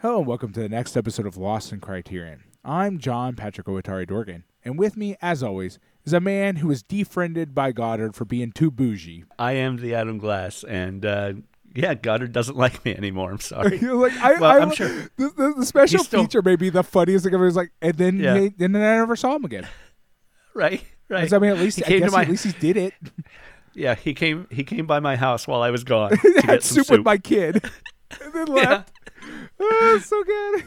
Hello and welcome to the next episode of Lost in Criterion. I'm John Patrick Owatari Dorgan, and with me, as always, is a man who was defriended by Godard for being too bougie. I am the Adam Glass, and uh, yeah, Godard doesn't like me anymore. I'm sorry. Like, I, Well, I'm sure- the, the, the special still- feature may be the funniest thing ever. Is like, and then Yeah. he, and then I never saw him again. right, right. I mean, at least he I came guess to my at least he did it. yeah. He came he came by my house while I was gone to Had get some soup, soup. with my kid, and then left. Oh, so good.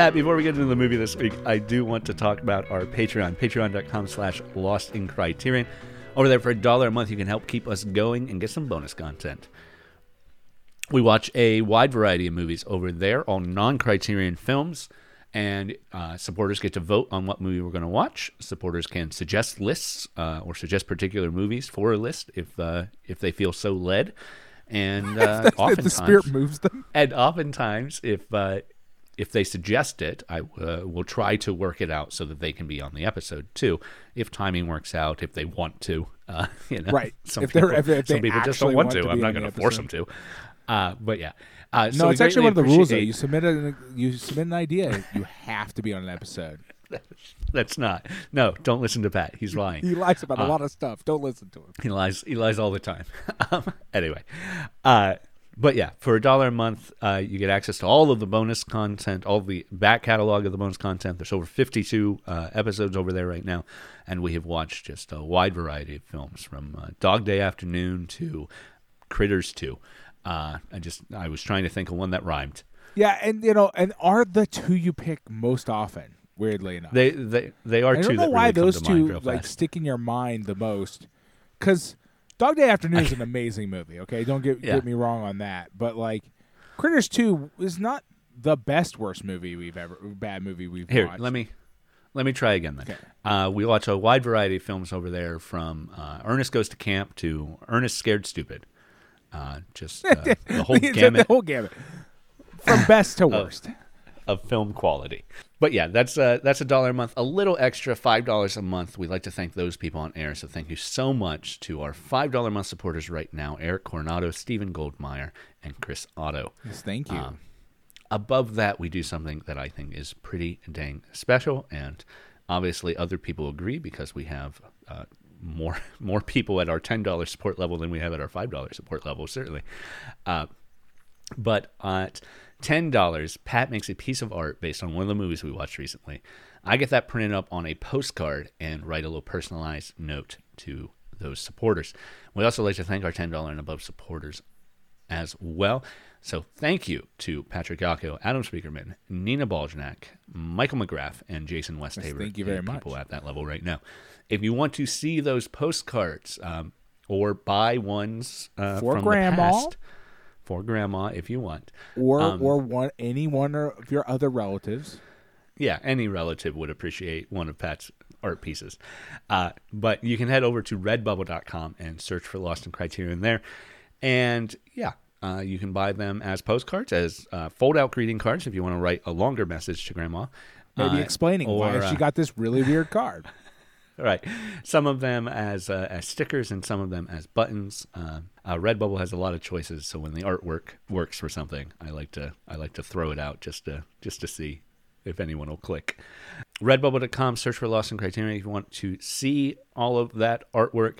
Pat, before we get into the movie this week, I do want to talk about our Patreon, patreon.com slash lost in criterion. Over there for a dollar a month, you can help keep us going and get some bonus content. We watch a wide variety of movies over there, all non criterion films, and uh, supporters get to vote on what movie we're going to watch. Supporters can suggest lists uh, or suggest particular movies for a list if, uh, if they feel so led. And uh, oftentimes, the spirit moves them. and oftentimes if uh, if they suggest it i uh, will try to work it out so that they can be on the episode too if timing works out if they want to uh, you know Right. some If people, if they- if some people just don't want, want to, to i'm not going to force them to uh, but yeah uh, so No, we it's actually one of the rules. Though you submit a you submit an idea, you have to be on an episode. that's not no don't listen to pat he's lying He lies about a Uh, lot of stuff. Don't listen to him. He lies. He lies all the time. um, anyway, uh, but yeah, for a dollar a month, uh, you get access to all of the bonus content, all the back catalog of the bonus content. There's over 52 uh, episodes over there right now, and we have watched just a wide variety of films from uh, Dog Day Afternoon to Critters 2. Uh, I just I was trying to think of one that rhymed. Yeah, and you know, and are the two you pick most often? Weirdly enough, They they they are I two don't know that why really those two like fast. stick in your mind the most. Because Dog Day Afternoon is an amazing movie. Okay, don't get Yeah. get me wrong on that. But like, Critters Two is not the best worst movie we've ever bad movie we've Here, watched. let me let me try again then. Okay. Uh, we watch a wide variety of films over there, from uh, Ernest Goes to Camp to Ernest Scared Stupid. Uh, just uh, the whole gamut. the whole gamut from best to worst. of film quality. But yeah, that's uh, that's a dollar a month, a little extra, five dollars a month. We'd like to thank those people on air. So thank you so much to our five dollar a month supporters right now: Eric Coronado, Stephen Goldmeyer, and Chris Otto. Yes, thank you. Um, above that, we do something that I think is pretty dang special, and obviously other people agree because we have uh, more more people at our ten dollars support level than we have at our five dollars support level, certainly. Uh, but at ten dollars, Pat makes a piece of art based on one of the movies we watched recently. I get that printed up on a postcard and write a little personalized note to those supporters. We also like to thank our ten dollar and above supporters as well. So thank you to Patrick Yako, Adam Speakerman, Nina Baljanak, Michael McGrath, and Jason Westhaver. thank you very much. People at that level right now. If you want to see those postcards um, or buy ones uh, For from Grandma. the past, for grandma, if you want, or um, or one any one of your other relatives. yeah, any relative would appreciate one of Pat's art pieces. Uh, but you can head over to redbubble.com and search for Lost in Criterion there. And yeah, uh, you can buy them as postcards, as uh, fold out greeting cards if you want to write a longer message to grandma. Maybe Uh, explaining why or, she uh, got this really weird card. right. Some of them as uh, as stickers and some of them as buttons. Uh, Redbubble has a lot of choices, so when the artwork works for something, I like to I like to throw it out just to just to see if anyone will click. Redbubble.com, search for Lost in Criterion if you want to see all of that artwork,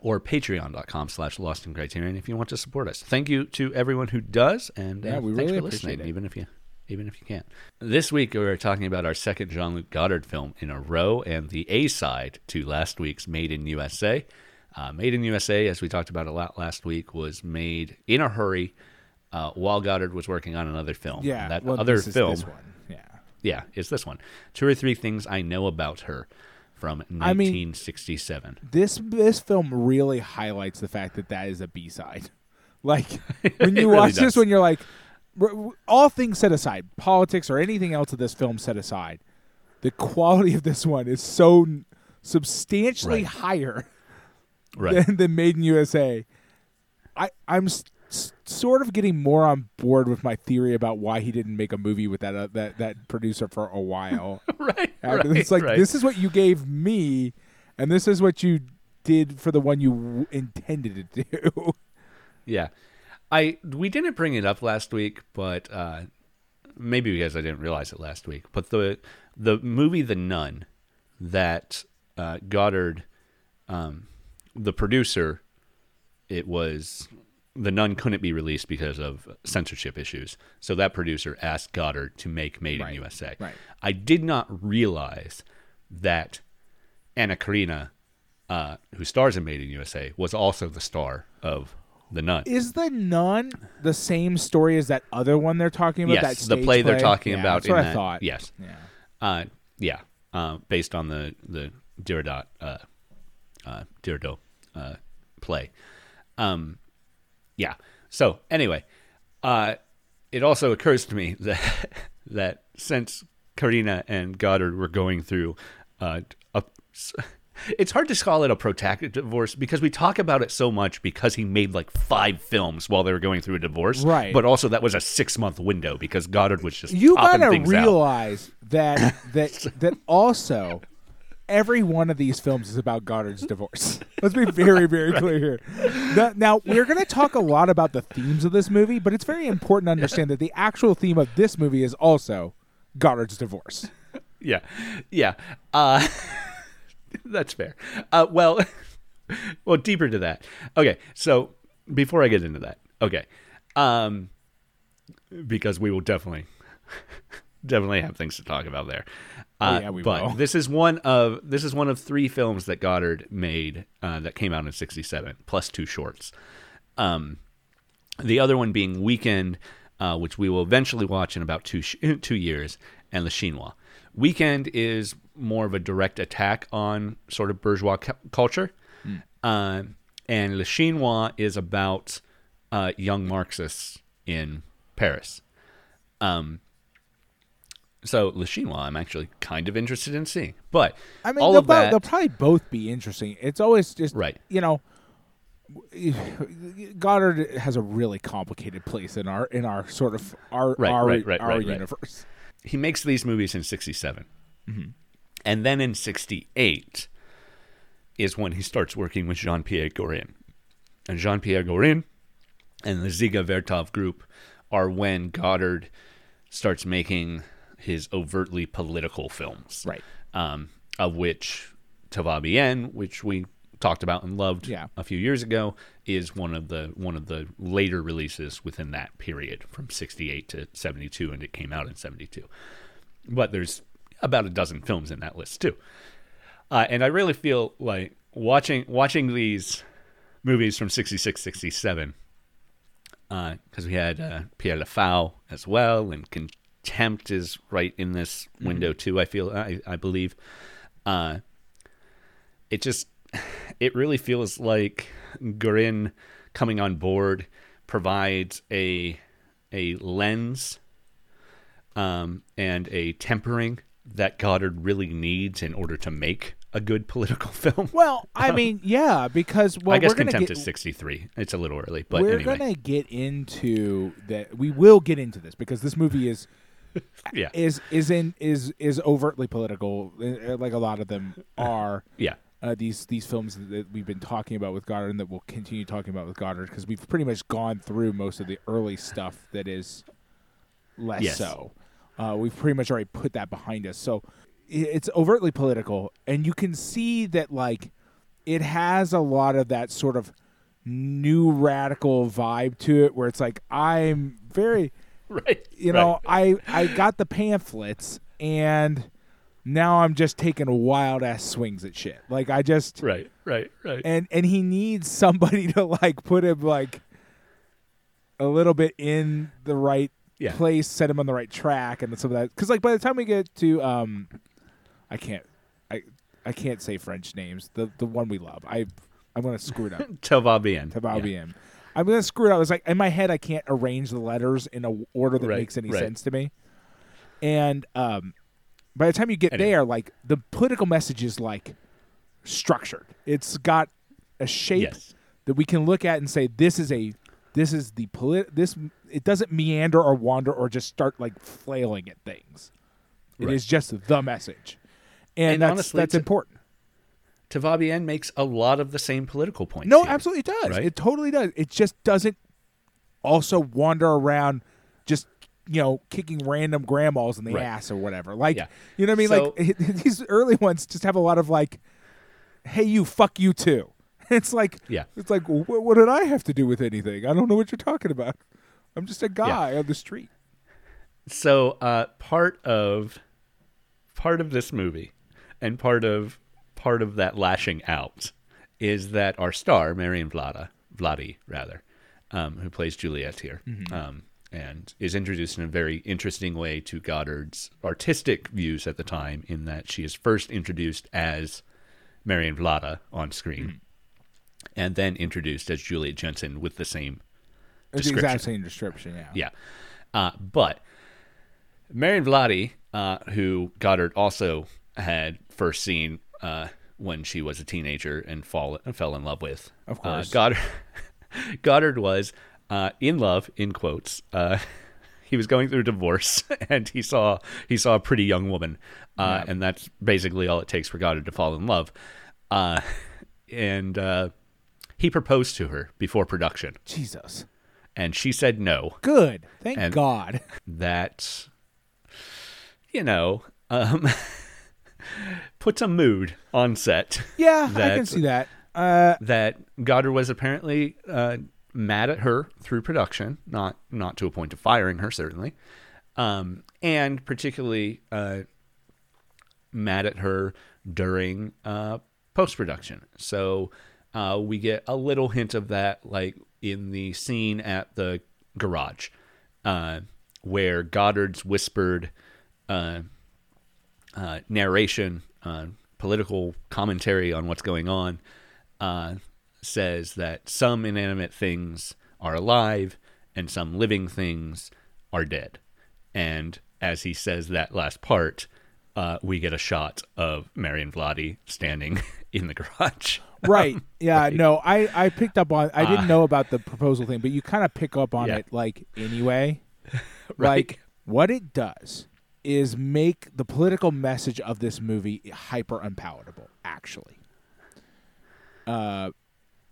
or Patreon.com slash Lost in Criterion if you want to support us. Thank you to everyone who does, and Yeah, uh, we thanks really for appreciate listening, it. even if you even if you can't. This week we're talking about our second Jean Luc Godard film in a row and the A side to last week's Made in USA. Uh, Made in USA, as we talked about a lot last week, was made in a hurry uh, while Godard was working on another film. Yeah, that well, other this film, this one. Yeah, yeah, is this one. Two or three things I know about her from I mean- 1967. this this film really highlights the fact that that is a B side. Like when you really watch this, does. when you're like, all things set aside, politics or anything else of this film set aside, the quality of this one is so substantially Right. higher Right. than, than Made in USA. I I'm s- s- sort of getting more on board with my theory about why he didn't make a movie with that uh, that that producer for a while. right. After- right. it's like right. this is what you gave me, and this is what you did for the one you w- intended to do. Yeah. I we didn't bring it up last week, but uh, maybe because I didn't realize it last week. But the the movie The Nun that uh, Godard, um, the producer, it was The Nun couldn't be released because of censorship issues. So that producer asked Godard to make Made Right. in USA. Right. I did not realize that Anna Karina, uh, who stars in Made in USA, was also the star of The Nun. Is the nun the same story as that other one they're talking about? yes, the play they're talking Yeah, about. That's what that, I thought. Yes. Yeah. Uh, yeah. Uh, based on the the Diderot uh, Diderot uh, play. Um, yeah. So anyway, uh, it also occurs to me that that since Karina and Godard were going through uh, a, it's hard to call it a protracted divorce because we talk about it so much because he made like five films while they were going through a divorce. Right. But also that was a six month window because Godard was just You gotta things out. realize that that that also every one of these films is about Godard's divorce. Let's be very, very clear here. The- now we're going to talk a lot about the themes of this movie, but it's very important to understand that the actual theme of this movie is also Godard's divorce. Yeah, yeah. Uh, that's fair. Uh, well, well, deeper to that. Okay, so before I get into that, okay, um, because we will definitely, definitely have things to talk about there. Uh, Oh, yeah, we but will. this is one of this is one of three films that Godard made uh, that came out in '67, plus two shorts. Um, the other one being Weekend, uh, which we will eventually watch in about two sh- two years, and Le Chinois. Weekend is more of a direct attack on sort of bourgeois cu- culture, uh, and Le Chinois is about uh, young Marxists in Paris. Um, so Le Chinois, I'm actually kind of interested in seeing, but I mean, all they'll, of that, they'll probably both be interesting. It's always just Right. You know, Godard has a really complicated place in our in our sort of our Right, our, right, right, our universe. he makes these movies in 67 mm-hmm. and then in 68 is when he starts working with jean-pierre gorin and jean-pierre gorin and the dziga vertov group are when godard starts making his overtly political films Right. um, of which Tout Va Bien, which we talked about and loved Yeah. a few years ago, is one of the one of the later releases within that period from 68 to 72 and it came out in 72. But there's about a dozen films in that list too. Uh, and I really feel like watching watching these movies from 66 67 because we had uh, Pierrot le Fou as well, and Contempt is right in this window too. I feel, I, I believe. Uh, it just, it really feels like Gorin coming on board provides a a lens um, and a tempering that Godard really needs in order to make a good political film. Well, I mean, yeah, because well, I guess Contempt get, is 63. It's a little early, but we're anyway. gonna get into that. We will get into this because this movie is Yeah. is is in is is overtly political, uh, like a lot of them are. Yeah. uh, these these films that we've been talking about with Godard and that we'll continue talking about with Godard because we've pretty much gone through most of the early stuff that is less Yes. so. Uh, we've pretty much already put that behind us. So it's overtly political, and you can see that like it has a lot of that sort of new radical vibe to it, where it's like I'm very Right. you know, I I got the pamphlets and now I'm just taking wild ass swings at shit. Like I just Right. Right. Right. and and he needs somebody to like put him like a little bit in the right Yeah. place, set him on the right track, and some of that. Because like by the time we get to um, I can't I I can't say French names. The the one we love. I I'm gonna screw it up. Tout Va Bien. Yeah. I'm gonna screw it up. It's like in my head, I can't arrange the letters in a order that Right, makes any right. sense to me. And um, by the time you get Anyway. there, like the political message is like structured. It's got a shape Yes. that we can look at and say this is a this is the polit this it doesn't meander or wander or just start like flailing at things. It is Right. just the message. And, And that's honestly, that's important. Tout Va Bien makes a lot of the same political points. No, here. absolutely does. right? It totally does. It just doesn't also wander around just you know kicking random grandmas in the Right. ass or whatever. Like Yeah. you know what I mean? So- like these early ones just have a lot of like, "Hey, you, fuck you too." It's like Yeah. it's like wh- what did I have to do with anything? I don't know what you're talking about. I'm just a guy on the street. So uh, part of part of this movie, and part of part of that lashing out, is that our star Marion Vlada, Vlady rather, um, who plays Juliet here, um, and is introduced in a very interesting way to Godard's artistic views at the time. In that she is first introduced as Marion Vlada on screen, and then introduced as Juliet Janson with the same It's the description. exact same description. Yeah. Yeah. Uh, but Marion Vlady, uh, who Godard also had first seen uh, when she was a teenager and fall, and fell in love with. Of Uh, course. Godard, Godard was uh, in love, in quotes. Uh, he was going through a divorce and he saw he saw a pretty young woman. Uh, And that's basically all it takes for Godard to fall in love. Uh, and uh, he proposed to her before production. Jesus. And she said no Good. Thank And- God. that you know um puts a mood on set Yeah, I can see that. Uh, that Godard was apparently uh, mad at her through production, not not to a point of firing her certainly, um, and particularly uh, mad at her during uh, post production. So uh, we get a little hint of that, like in the scene at the garage, uh, where Godard's whispered uh, narration, uh, political commentary on what's going on, uh, says that some inanimate things are alive and some living things are dead. And as he says that last part, uh, we get a shot of Marion Vlady standing in the garage. right. Yeah. No, I I picked up on. I didn't Uh, know about the proposal thing, but you kind of pick up on Yeah. it like anyway. Right. Like what it does is make the political message of this movie hyper unpalatable. Actually. Uh,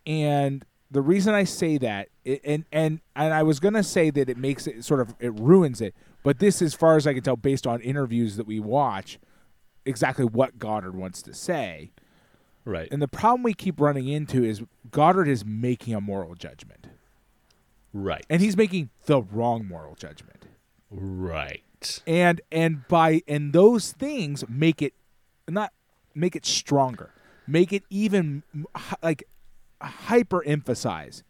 and the reason I say that, i and and and I was gonna say that it makes it sort of it ruins it, but this, as far as I can tell, based on interviews that we watch, exactly what Godard wants to say. Right. And the problem we keep running into is Godard is making a moral judgment. right. And he's making the wrong moral judgment. right. And and by and those things make it not make it stronger. Make it even like hyper emphasize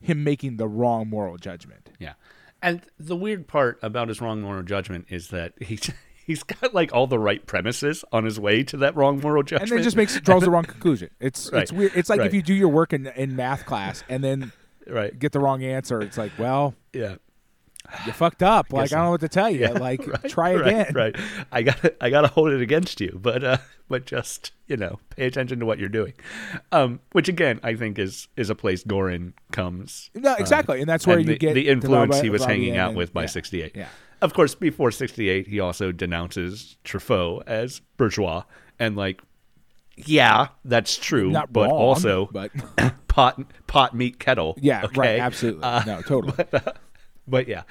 him making the wrong moral judgment. Yeah. And the weird part about his wrong moral judgment is that he he's got like all the right premises on his way to that wrong moral judgment. And then just makes draws the wrong conclusion. It's Right. it's weird. It's like if you do your work in in math class and then right. get the wrong answer. It's like, well, Yeah. You fucked up. Like I don't know what to tell you. like try again. Right, right. I got I got to hold it against you, but uh, but just you know, pay attention to what you're doing. Um, which again, I think is is a place Gorin comes. No, exactly, and that's where and you the, get the influence he was Robbie hanging out and- with by yeah. '68. Yeah. Of course, before '68, he also denounces Truffaut as bourgeois, and like, yeah, that's true, Not but wrong, also but pot pot meat kettle. yeah, okay? right, absolutely, Uh, no, totally. but yeah.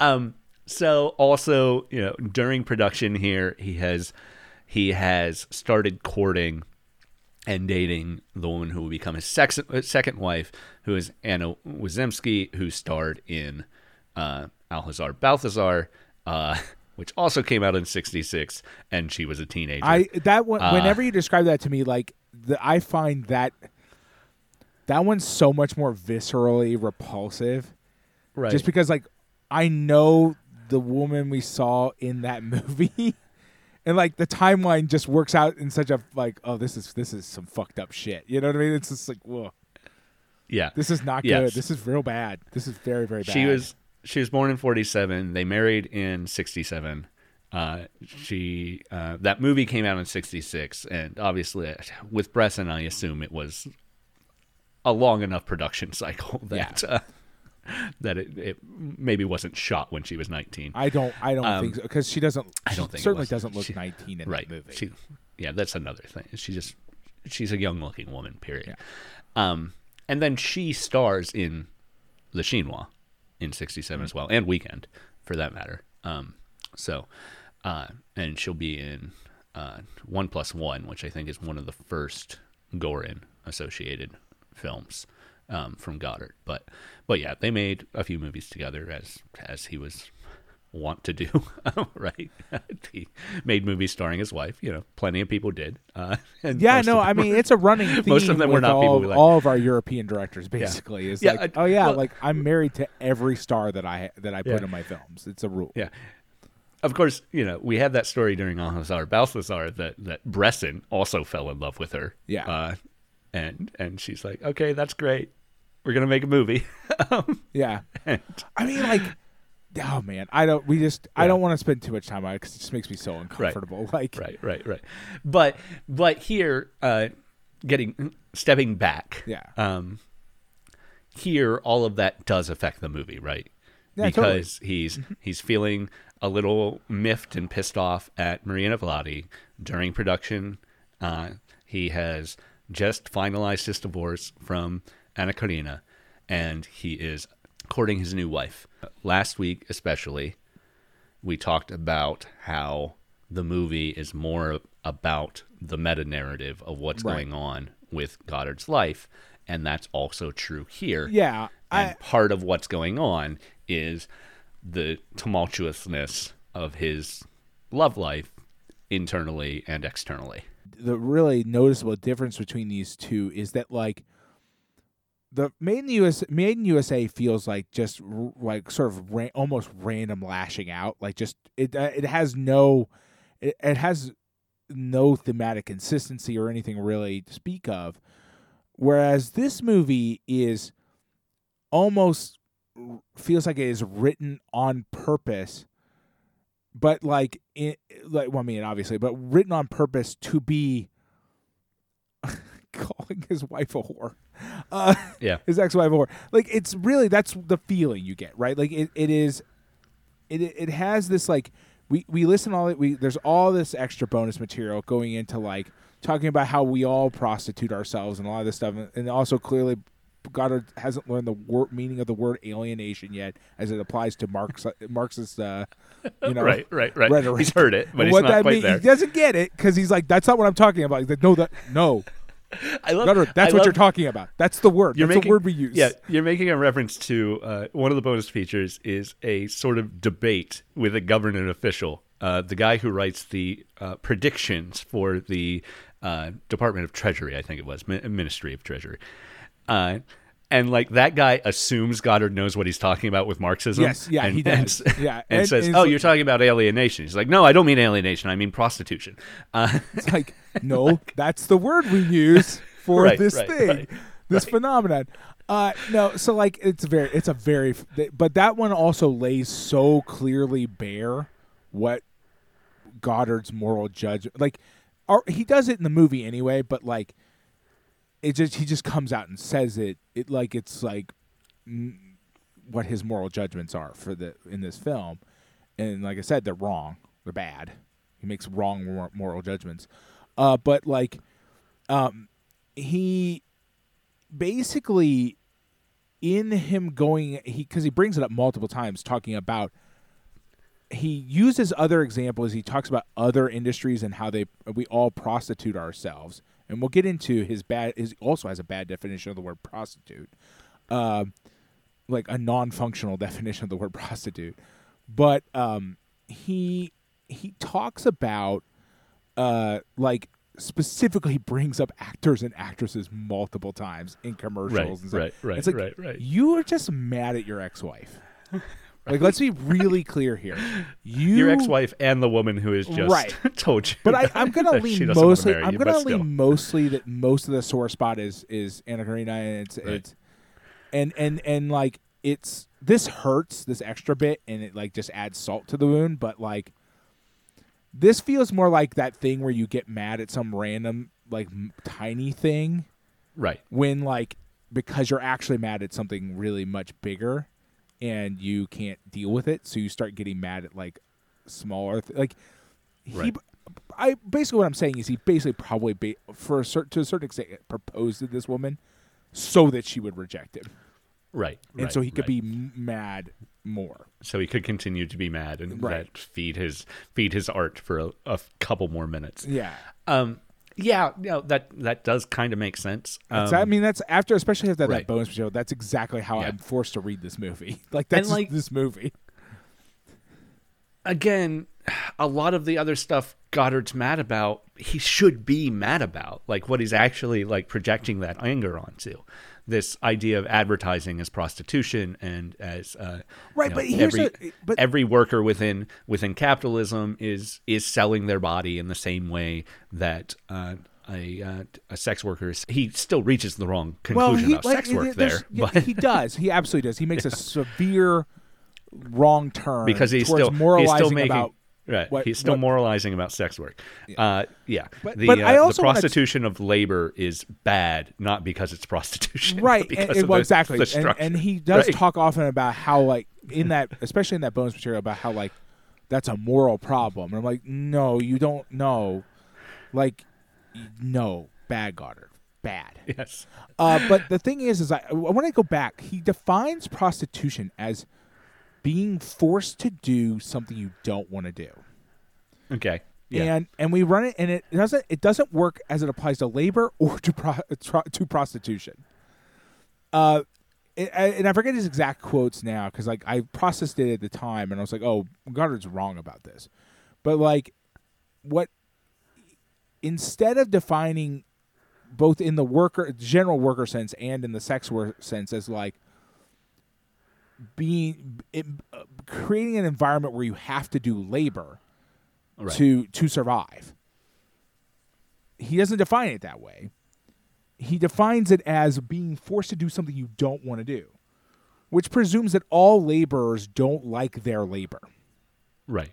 Um so also you know during production here he has he has started courting and dating the woman who will become his sex, second wife who is anna wiazemsky who starred in uh au hasard balthazar uh which also came out in 66 and she was a teenager. I that one, Uh, whenever you describe that to me, like the, I find that that one's so much more viscerally repulsive, right just because like I know the woman we saw in that movie. And like the timeline just works out in such a like oh this is this is some fucked up shit you know what I mean it's just like whoa yeah this is not Yes. good this is real bad this is very very bad She was she was born in 47. They married in 67. Uh, she uh, that movie came out in '66, and obviously uh, with Bresson, I assume it was a long enough production cycle that uh, that it, it maybe wasn't shot when she was 19. I don't. I don't Um, think so because she doesn't. I don't she think certainly doesn't look She- 19 in right. the movie. She, yeah, that's another thing. She just she's a young looking woman. Period. Yeah. Um, and then she stars in the Chinois in '67 Mm. as well, and Weekend for that matter. Um, so, uh, and she'll be in uh, One Plus One, which I think is one of the first Gorin associated films um, from Goddard. But, but yeah, they made a few movies together as as he was want to do, right? he made movies starring his wife. You know, plenty of people did. Uh, and yeah, no, I mean it's a running theme. Most of them were not all, people we like. all of our European directors. Basically, is Yeah, like, I- oh yeah, well- like I'm married to every star that I that I put Yeah. in my films. It's a rule. Yeah. Of course, you know, we had that story during Au Hasard Balthazar that, that Bresson also fell in love with her. Yeah. Uh, and and she's like, okay, that's great. We're going to make a movie. Yeah. I mean, like, oh man, I don't. We just, I don't want to spend too much time on it because it just makes me so uncomfortable. Like, right, right, right. But but here, uh, getting stepping back. Yeah. Um, here, all of that does affect the movie, right? Yeah, totally. Mm-hmm. because he's he's feeling a little miffed and pissed off at Marina Vlady during production. Uh, he has just finalized his divorce from Anna Karina, and he is courting his new wife. Last week, especially, we talked about how the movie is more about the meta narrative of what's Right. going on with Godard's life, and that's also true here. yeah, And I, part of what's going on is the tumultuousness of his love life internally and externally. the really noticeable difference between these two is that like the made in the US made in USA feels like just r- like sort of ra- almost random lashing out like just it uh, it has no it, it has no thematic consistency or anything really to speak of. Whereas this movie is almost feels like it is written on purpose but like in like well, I mean obviously, but written on purpose to be calling his wife a whore. Uh Yeah. his ex-wife a whore. Like it's really that's the feeling you get, right? Like it, it is it it has this like we we listen all we there's all this extra bonus material going into like talking about how we all prostitute ourselves and a lot of this stuff and- also clearly Godard hasn't learned the word, meaning of the word alienation yet as it applies to Marx Marxist uh you know right, right, right. rhetoric. He's heard it, but he's what not that quite mean- there. He doesn't get it because he's like, "That's not what I'm talking about." He's like, "No, that no, I love, Godard, that's I what love- you're talking about. That's the word. You're that's making, the word we use." Yeah, you're making a reference to uh, one of the bonus features is a sort of debate with a government official, uh, the guy who writes the uh, predictions for the uh, Department of Treasury, I think it was, Ministry of Treasury. Uh, and like that guy assumes Godard knows what he's talking about with Marxism. Yes, yeah, and, he does. And, Yeah, and, and- says, "Oh, it's- you're talking about alienation." He's like, "No, I don't mean alienation. I mean prostitution." Uh, It's like, no, that's the word we use for Right, this right, thing, right, this phenomenon. Uh, no, so like it's very, it's a very, but that one also lays so clearly bare what Godard's moral judgment, like, or he does it in the movie anyway, but like, it just he just comes out and says it, it like it's like mm, what his moral judgments are for the in this film, and like I said, they're wrong, they're bad. He makes wrong moral judgments, uh, but like, um, he basically in him going he because he brings it up multiple times talking about he uses other examples. He talks about other industries and how they we all prostitute ourselves. And we'll get into his bad his also has a bad definition of the word prostitute. Um like a non-functional definition of the word prostitute. But um he he talks about uh like specifically brings up actors and actresses multiple times in commercials Right, right, right, it's like right, right. you are just mad at your ex-wife like let's be really clear here you Your ex-wife and the woman who is just Right. told you. but I, I'm gonna that she lean mostly. I'm gonna but lean mostly that most of the sore spot is is Anna Karina, and it's Right. it's and and and like it's this hurts this extra bit, and it like just adds salt to the wound. But like This feels more like that thing where you get mad at some random like m- tiny thing Right. when like because you're actually mad at something really much bigger and you can't deal with it so you start getting mad at like smaller th- like he Right. I basically what I'm saying is he basically probably ba- for a certain to a certain extent proposed to this woman so that she would reject him Right. and right, so he could right. be m- mad more so he could continue to be mad and Right. that feed his feed his art for a, a couple more minutes. yeah Um, yeah, no, that that does kind of make sense. Um, I mean, that's after, especially after that right. bonus material. That's exactly how Yeah. I'm forced to read this movie. Like that's like- this movie. again, a lot of the other stuff Godard's mad about, he should be mad about. Like what he's actually like projecting that anger onto. This idea of advertising as prostitution and as uh, Right, you know, but here's every, a- but- every worker within within capitalism is is selling their body in the same way that uh, a uh, a sex worker is. He still reaches the wrong conclusion about sex work there, but he does. He absolutely does. He makes a severe wrong turn because he's still moralizing he's still making about. Right. what- he's still what- moralizing about sex work. Uh, yeah, But- the, but uh, I also the prostitution of labor is bad, not because it's prostitution, Right, Because and, well, the- exactly, the and, and he does Right. talk often about how, like, in that, especially in that bonus material, about how, like, that's a moral problem. And I'm like, no, you don't know, like, no, bad Godard, bad. yes, Uh, but the thing is, is I, when I want to go back. He defines prostitution as being forced to do something you don't want to do, okay, yeah, and and we run it, and it doesn't it doesn't work as it applies to labor or to pro, to prostitution. Uh, and I forget his exact quotes now because like I processed it at the time, and I was like, oh, Godard's wrong about this, but like, what instead of defining both in the worker general worker sense and in the sex work sense as like being it, uh, creating an environment where you have to do labor right, to to survive. He doesn't define it that way. He defines it as being forced to do something you don't want to do, which presumes that all laborers don't like their labor right,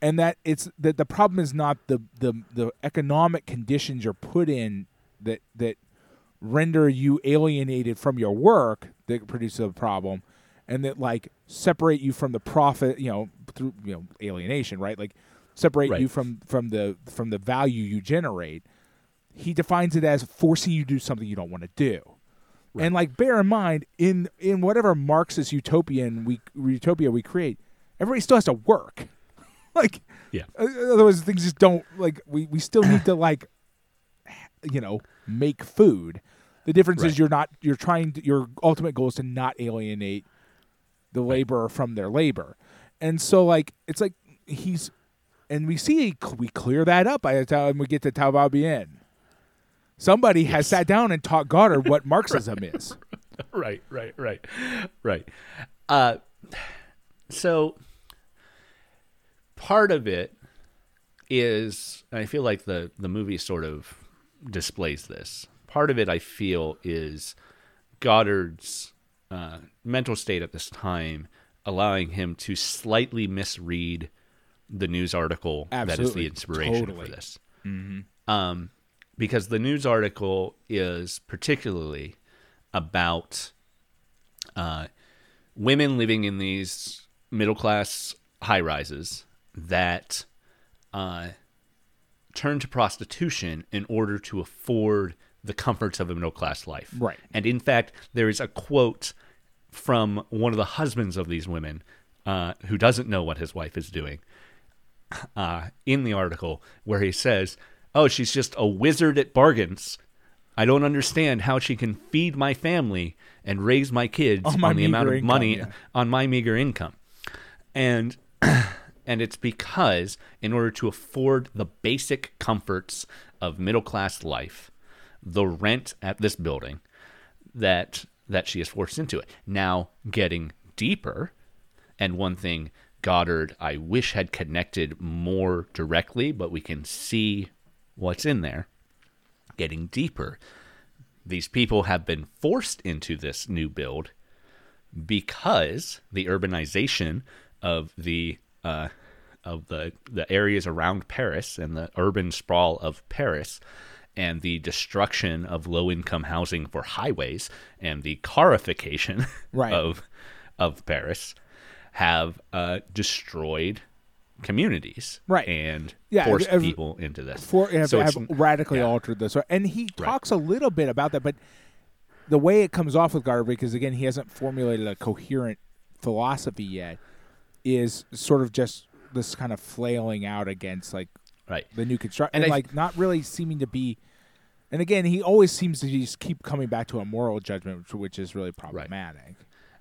and that it's that the problem is not the the the economic conditions you're put in that that render you alienated from your work that produces a problem and that like separate you from the profit you know through you know alienation right? Like separate Right. you from from the from the value you generate he defines it as forcing you to do something you don't want to do and like bear in mind in in whatever marxist utopian we utopia we create everybody still has to work. Like yeah, otherwise things just don't like we we still need to like you know make food. The difference Right. is you're not you're trying to your ultimate goal is to not alienate the laborer from their labor and so like it's like he's and we see we clear that up by the time we get to Tao Bao Bien. Somebody has sat down and taught Godard what Marxism is. right, right, right, right. Uh, so part of it is I feel like the the movie sort of displays this. Part of it I feel is Godard's uh, mental state at this time, allowing him to slightly misread the news article that is the inspiration Totally. for this. Um, because the news article is particularly about uh, women living in these middle class high rises that uh, turn to prostitution in order to afford the comforts of a middle class life. Right. And in fact, there is a quote from one of the husbands of these women uh, who doesn't know what his wife is doing uh, in the article where he says, Oh, she's just a wizard at bargains. I don't understand how she can feed my family and raise my kids On on, the amount of income, money yeah. on my meager income. And and it's because in order to afford the basic comforts of middle class life, the rent at this building that that she is forced into it. Now getting deeper, and one thing Godard I wish had connected more directly, but we can see what's in there. Getting deeper, these people have been forced into this new build because the urbanization of the uh, of the the areas around Paris and the urban sprawl of Paris and the destruction of low income housing for highways and the carification Right. of of Paris have uh, destroyed communities Right. and Yeah, forced ev- people into this. for have, So have it's- radically yeah. altered this. And he talks a little bit about that, but the way it comes off with Godard, because again, he hasn't formulated a coherent philosophy yet, is sort of just this kind of flailing out against like right. the new construction, And and I- like not really seeming to be. And again, he always seems to just keep coming back to a moral judgment, which, which is really problematic.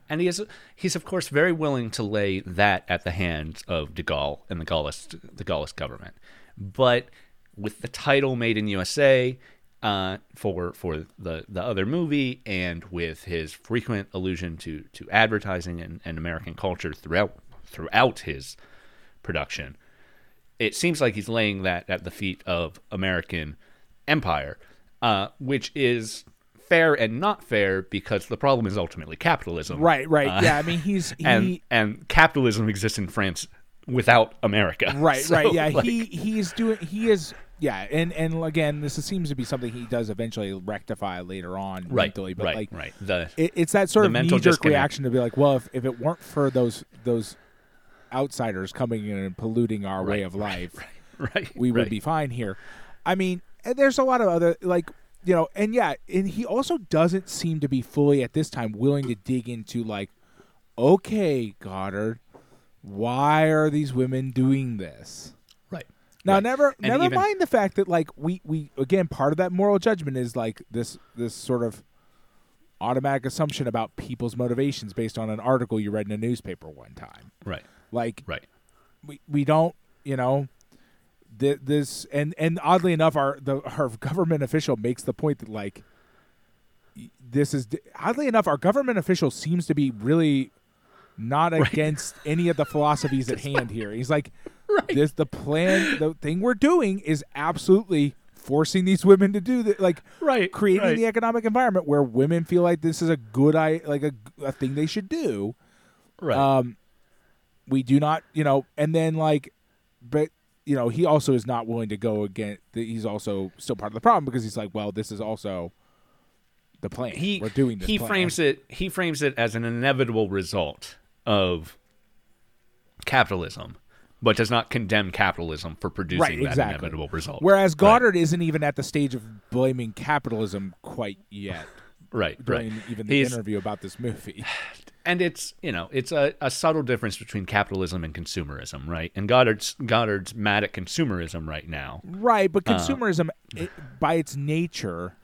And he is he's of course very willing to lay that at the hands of De Gaulle and the Gaullist the Gaullist government. But with the title made in USA uh, for for the, the other movie and with his frequent allusion to, to advertising and, and American culture throughout throughout his production, it seems like he's laying that at the feet of American empire, uh, which is fair and not fair because the problem is ultimately capitalism. Right, right. Uh, yeah, I mean, he's he, and and capitalism exists in France without America. Right, So, right. Yeah, like, he he's doing he is yeah, and and again, this seems to be something he does eventually rectify later on right, mentally, but right, like right. The it, it's that sort of knee jerk disconnect. reaction to be like, well, if, if it weren't for those those outsiders coming in and polluting our way of life, right, we would right. be fine here. I mean, and there's a lot of other like you know, and yeah, and he also doesn't seem to be fully at this time willing to dig into like, okay, Godard, why are these women doing this? right. Now, Right. never, And never even- mind the fact that like we, we again, part of that moral judgment is like this, this sort of automatic assumption about people's motivations based on an article you read in a newspaper one time. Right, Like right. we, we don't, you know, th- this and and oddly enough, our the our government official makes the point that like this is oddly enough, our government official seems to be really not against any of the philosophies at hand here. He's like, this the plan, the thing we're doing is absolutely forcing these women to do that, like Right, creating right. the economic environment where women feel like this is a good i like a, a thing they should do Right. um we do not you know and then like but you know he also is not willing to go against. he's also still part of the problem because he's like well this is also the plan he we're doing this he plan. frames it he frames it as an inevitable result of capitalism but does not condemn capitalism for producing right that exactly inevitable result whereas Right. godard isn't even at the stage of blaming capitalism quite yet right during right even the He's- interview about this movie and it's you know it's a, a subtle difference between capitalism and consumerism right and godard's godard's mad at consumerism right now Right, but Uh, consumerism, it, by its nature,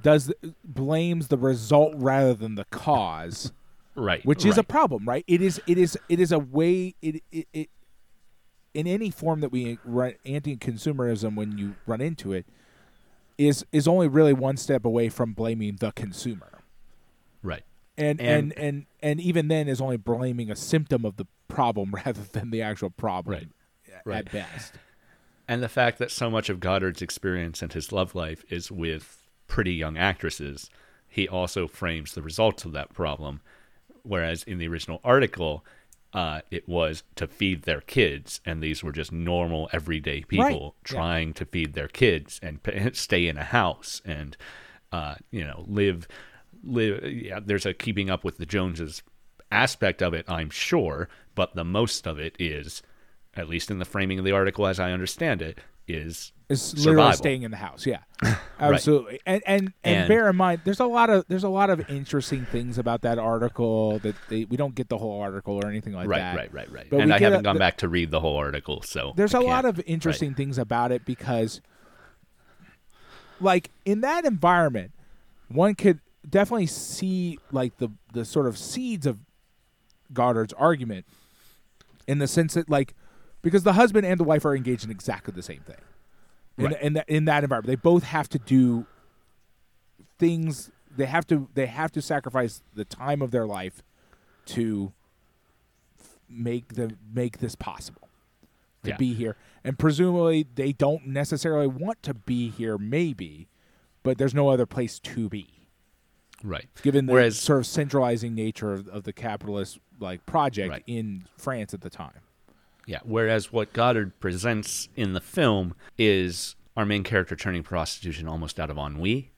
does blames the result rather than the cause, right which is a problem. Right? It is. It is. It is a way. It. It. it in any form that we run anti-consumerism, when you run into it, is is only really one step away from blaming the consumer, right and and And- and and, even then is only blaming a symptom of the problem rather than the actual problem Right. at Right. best. and the fact that so much of Godard's experience and his love life is with pretty young actresses, he also frames the results of that problem. Whereas in the original article, uh, it was to feed their kids, and these were just normal, everyday people Yeah. trying to feed their kids and stay in a house and, uh, you know, live. Live. Yeah, there's a keeping up with the Joneses aspect of it, I'm sure, but the most of it is, at least in the framing of the article as I understand it, is It's literally survival. staying in the house. Yeah, absolutely. And, and and And- bear in mind, there's a lot of there's a lot of interesting things about that article that they, we don't get the whole article or anything like right, that. right, right, right. But and I haven't a- gone the- back to read the whole article, so There's a a lot of interesting things about it because, like in that environment, one could definitely see like the the sort of seeds of Godard's argument, in the sense that like because the husband and the wife are engaged in exactly the same thing. In, Right. in, that, in that environment, they both have to do things. They have to. They have to sacrifice the time of their life to f- make the make this possible to Yeah. be here. And presumably, they don't necessarily want to be here. Maybe, but there's no other place to be right. given the Whereas- sort of centralizing nature of, of the capitalist like project Right. in France at the time. Yeah. Whereas what Godard presents in the film is our main character turning prostitution almost out of ennui.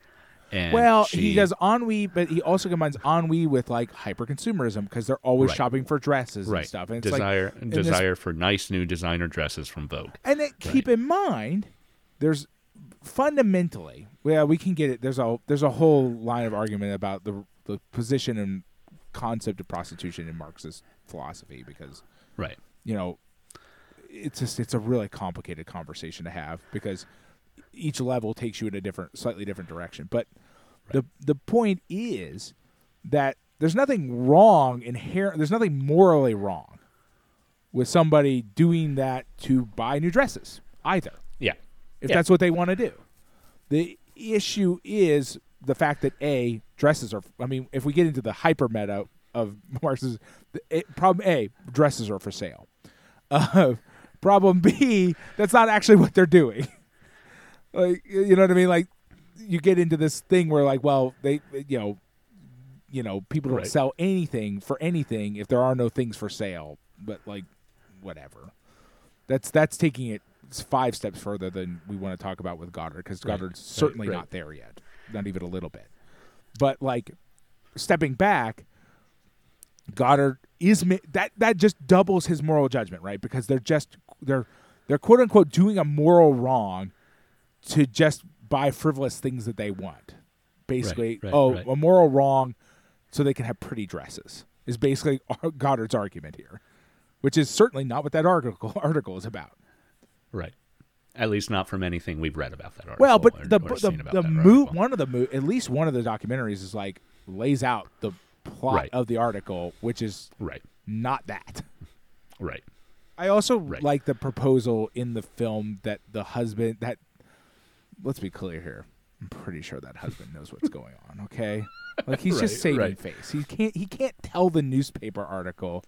And Well, she, he does ennui, but he also combines ennui with like hyper consumerism because they're always Right. shopping for dresses right and stuff. And it's like- desire this- desire for nice new designer dresses from Vogue. And then keep in mind, there's fundamentally, yeah, we can get it. There's a there's a whole line of argument about the the position and concept of prostitution in Marxist philosophy because Right. you know it's just it's a really complicated conversation to have because each level takes you in a different slightly different direction but the the point is that there's nothing wrong inherent there's nothing morally wrong with somebody doing that to buy new dresses either. If Yeah. that's what they want to do. The issue is the fact that a dresses are i mean if we get into the hyper meta of marx's it, problem a dresses are for sale. Uh, problem b that's not actually what they're doing. Like you know what i mean? Like you get into this thing where like well they you know you know people don't Right. sell anything for anything if there are no things for sale but like whatever. That's that's taking it five steps further than we want to talk about with Godard because Godard's right, certainly right. not there yet, not even a little bit. But like stepping back, Godard is that that just doubles his moral judgment, right? Because they're just they're they're quote unquote doing a moral wrong to just buy frivolous things that they want. Basically, oh, a moral wrong so they can have pretty dresses is basically Godard's argument here, which is certainly not what that article article is about. Right. At least not from anything we've read about that article. Well, but or- the or the, the mo- one of the mo- at least one of the documentaries is like lays out the plot Right. of the article, which is Right. not that. Right. I also Right. like the proposal in the film that the husband that let's be clear here. I'm pretty sure that husband knows what's going on, okay? Like he's just Right, saving right. face. He can't he can't tell the newspaper article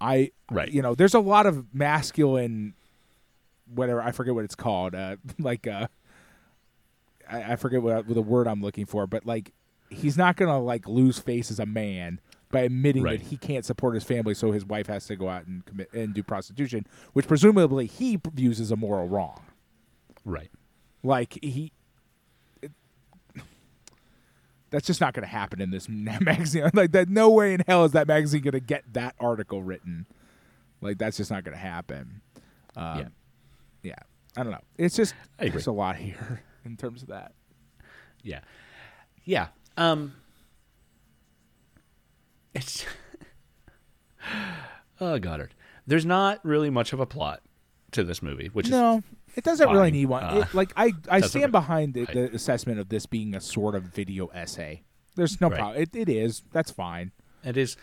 I Right. you know, there's a lot of masculine whatever, I forget what it's called. Uh like uh I, I forget what, what the word I'm looking for, but like he's not gonna like lose face as a man by admitting Right. that he can't support his family, so his wife has to go out and commit and do prostitution, which presumably he views as a moral wrong. Right. Like he, it- that's just not going to happen in this magazine. Like that, no way in hell is that magazine going to get that article written. Like that's just not going to happen. Um, Yeah. Yeah. I don't know. It's just there's a lot here in terms of that. Yeah. Yeah. Um it's Oh Godard. There's not really much of a plot to this movie, which is No, it doesn't really need one. Uh, It- like I, I stand behind the, the assessment of this being a sort of video essay. There's no Right. problem. It, it is. That's fine. it is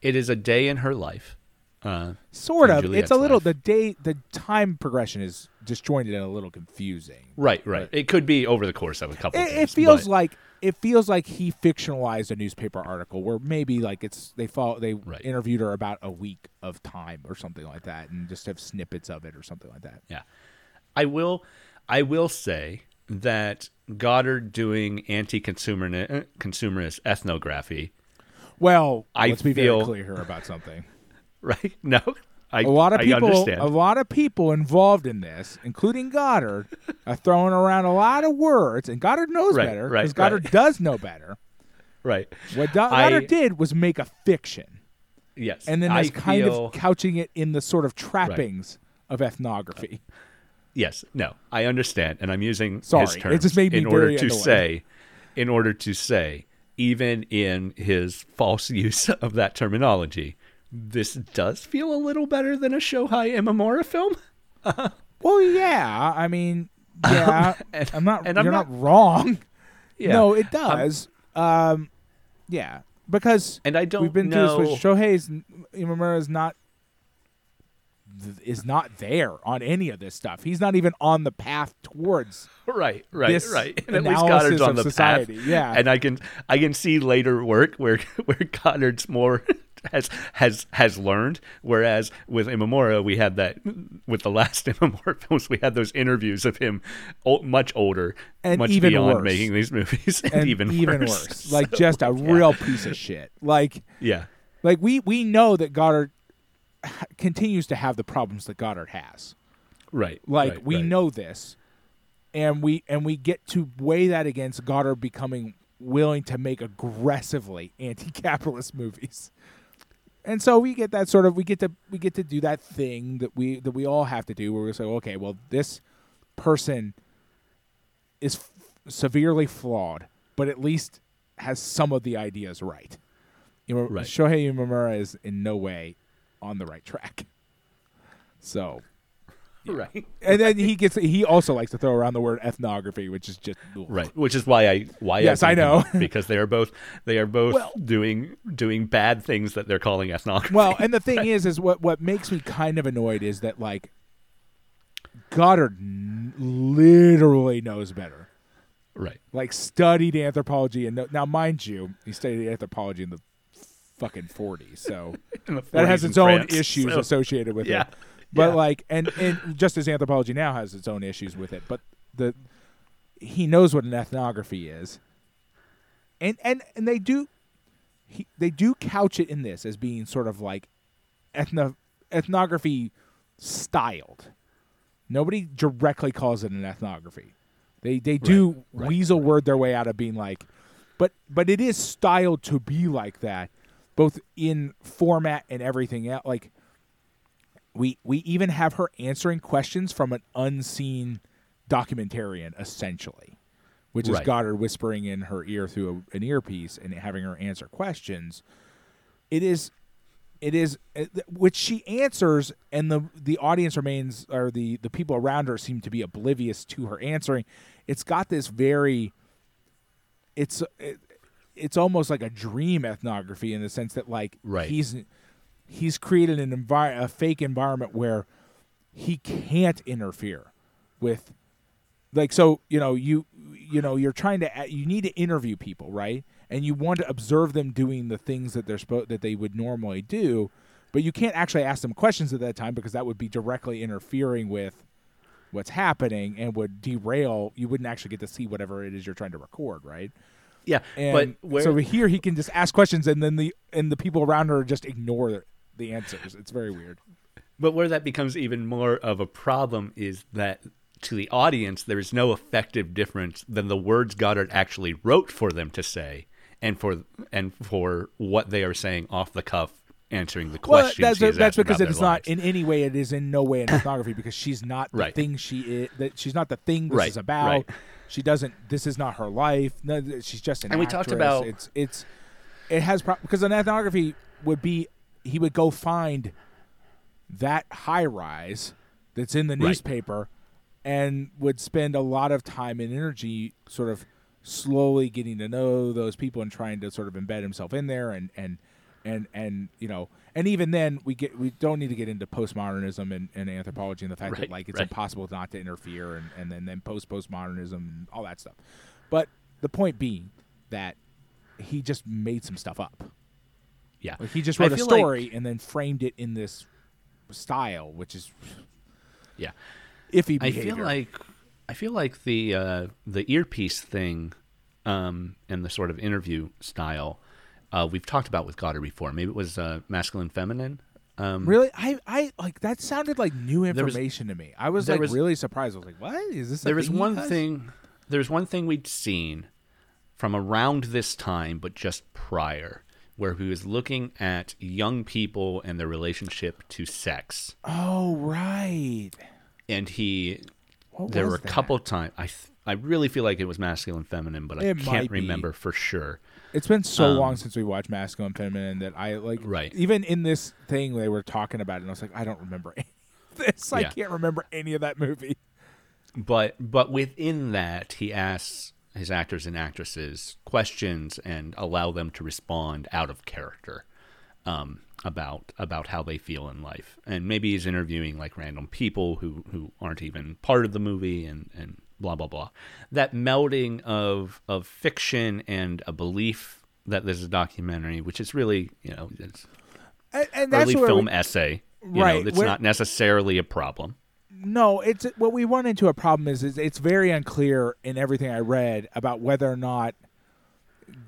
it is a day in her life. Uh Sort of. Juliet's it's a little life. the day the time progression is disjointed and a little confusing. right, right. It could be over the course of a couple of It, days. it feels but- like it feels like he fictionalized a newspaper article where maybe like it's they follow they Right. interviewed her about a week of time or something like that and just have snippets of it or something like that. Yeah. I will I will say that Godard doing anti-consumer uh, consumerist ethnography, Well, I let's be feel- very clear here about something. right? No. I a lot of people a lot of people involved in this including godard are throwing around a lot of words and godard knows Right, better right, because godard right. does know better right. what Do- I- godard did was make a fiction Yes. and then I is kind feel, of couching it in the sort of trappings of ethnography Yes, no, I understand, and I'm using Sorry, his it just made me in order to annoyed. say, in order to say, even in his false use of that terminology, this does feel a little better than a Shohei Imamura film. well yeah i mean yeah and- i'm not and I'm you're not- not, wrong Yeah, no it does um yeah because and I don't we've been know. through this with Shohei's Imamura is not is not there on any of this stuff. He's not even on the path towards right, right, right. And at least Godard's on the society. path. Yeah. and I can I can see later work where where Godard's more has has has learned. Whereas with Imamura, we had that with the last Imamura films, we had those interviews of him o- much older, And much even beyond worse. making these movies, and, and even even worse. worse. Like So, just a yeah. real piece of shit. Like yeah, like we we know that Godard continues to have the problems that Godard has. Right. Like right, we right. know this, and we and we get to weigh that against Godard becoming willing to make aggressively anti-capitalist movies. And so we get that sort of we get to we get to do that thing that we that we all have to do where we say, okay, well, this person is f- severely flawed, but at least has some of the ideas right. You know, Right. Shohei Imamura is in no way on the right track. So Right. and then he gets he also likes to throw around the word ethnography, which is just Right, which is why I why Yes, I them know. because they are both they are both Well- doing doing bad things that they're calling ethnography. Well, and the thing is, is what what makes me kind of annoyed is that like Godard n- literally knows better. right, Like studied anthropology and no, now, mind you, he studied anthropology in the fucking forties, so In the that has its own France, issues so- associated with yeah, it. But yeah. like, and and just as anthropology now has its own issues with it, but the he knows what an ethnography is, and and and they do, he, they do couch it in this as being sort of like ethno ethnography styled. Nobody directly calls it an ethnography. They they do right. weasel word their way out of being like, but but it is styled to be like that, both in format and everything else. Like we we even have her answering questions from an unseen documentarian, essentially, which is Right. Godard whispering in her ear through a, an earpiece and having her answer questions. It is, it is, uh, which she answers, and the the audience remains, or the the people around her seem to be oblivious to her answering. It's got this very, it's. It, it's almost like a dream ethnography in the sense that like Right. he's he's created an envi- a fake environment where he can't interfere with like so you know you you know you're trying to you need to interview people right and you want to observe them doing the things that they're supposed that they would normally do but you can't actually ask them questions at that time because that would be directly interfering with what's happening and would derail you wouldn't actually get to see whatever it is you're trying to record right yeah. and but where, so here he can just ask questions and then the and the people around her just ignore the answers it's very weird But where that becomes even more of a problem is that to the audience, there is no effective difference than the words Godard actually wrote for them to say, and for and for what they are saying off the cuff, answering the Well, questions. that's he is that's because it is not lives. in any way. It is in no way an ethnography because she's not the Right. thing she is. That she's not the thing this Right, is about. right. She doesn't. This is not her life. No, she's just an. And we talked about- it's it's it has pro- because an ethnography would be he would go find that high rise that's in the Right. newspaper and would spend a lot of time and energy sort of slowly getting to know those people and trying to sort of embed himself in there and and and and you know and even then we get we don't need to get into postmodernism and, and anthropology and the fact that like it's right. impossible not to interfere and, and then then post postmodernism and all that stuff but the point being that he just made some stuff up yeah. like he just wrote a feel like- story and then framed it in this style which is yeah. iffy Behavior. I feel like I feel like the uh, the earpiece thing um, and the sort of interview style uh, we've talked about with Godard before. Maybe it was uh, masculine, feminine. Um, Really, I, I like that sounded like new There was- information to me. I was like was- really surprised. I was like, "What is this?" a there was one does? thing. There was one thing we'd seen from around this time, but just prior, where he was looking at young people and their relationship to sex, Oh right. and he What there were a that? couple times I th- I really feel like it was masculine, feminine, but I It might can't remember for sure. It's been so Um, long since we watched Masculine Feminine that I like. Right. Even in this thing, they were talking about it, and I was like, I don't remember this. I Yeah. can't remember any of that movie. but but within that he asks his actors and actresses questions and allow them to respond out of character um, about about how they feel in life. And maybe he's interviewing like random people who who aren't even part of the movie and and blah blah blah. That melding of of fiction and a belief that this is a documentary which is really you know it's And, and that's early film we, essay you Right, know it's where- not necessarily a problem no, it's what we run into a problem is, is it's very unclear in everything I read about whether or not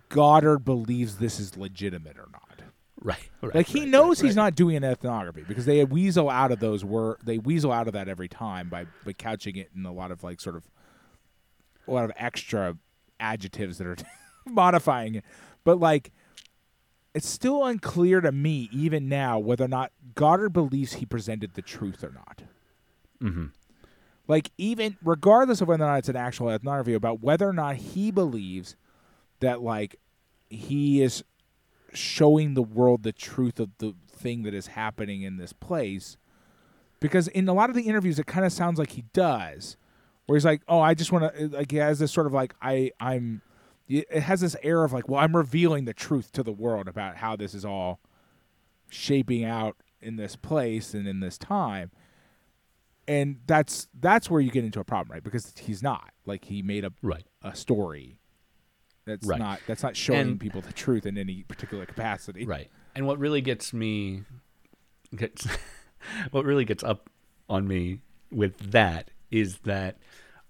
Godard believes this is legitimate or not. Right. right like he right, knows right, he's not doing an ethnography because they weasel out of those word they weasel out of that every time by by couching it in a lot of like sort of a lot of extra adjectives that are modifying it. But like it's still unclear to me even now whether or not Godard believes he presented the truth or not. Mm-hmm. Like even regardless of whether or not it's an actual ethnography about whether or not he believes that like he is showing the world the truth of the thing that is happening in this place. Because in a lot of the interviews it kind of sounds like he does. Where he's like oh i just want to like he has this sort of like i i'm it has this air of like well i'm revealing the truth to the world about how this is all shaping out in this place and in this time and that's that's where you get into a problem right because he's not like he made a Right. a story that's Right. not that's not showing And- people the truth in any particular capacity Right. And what really gets me gets what really gets up on me with that is that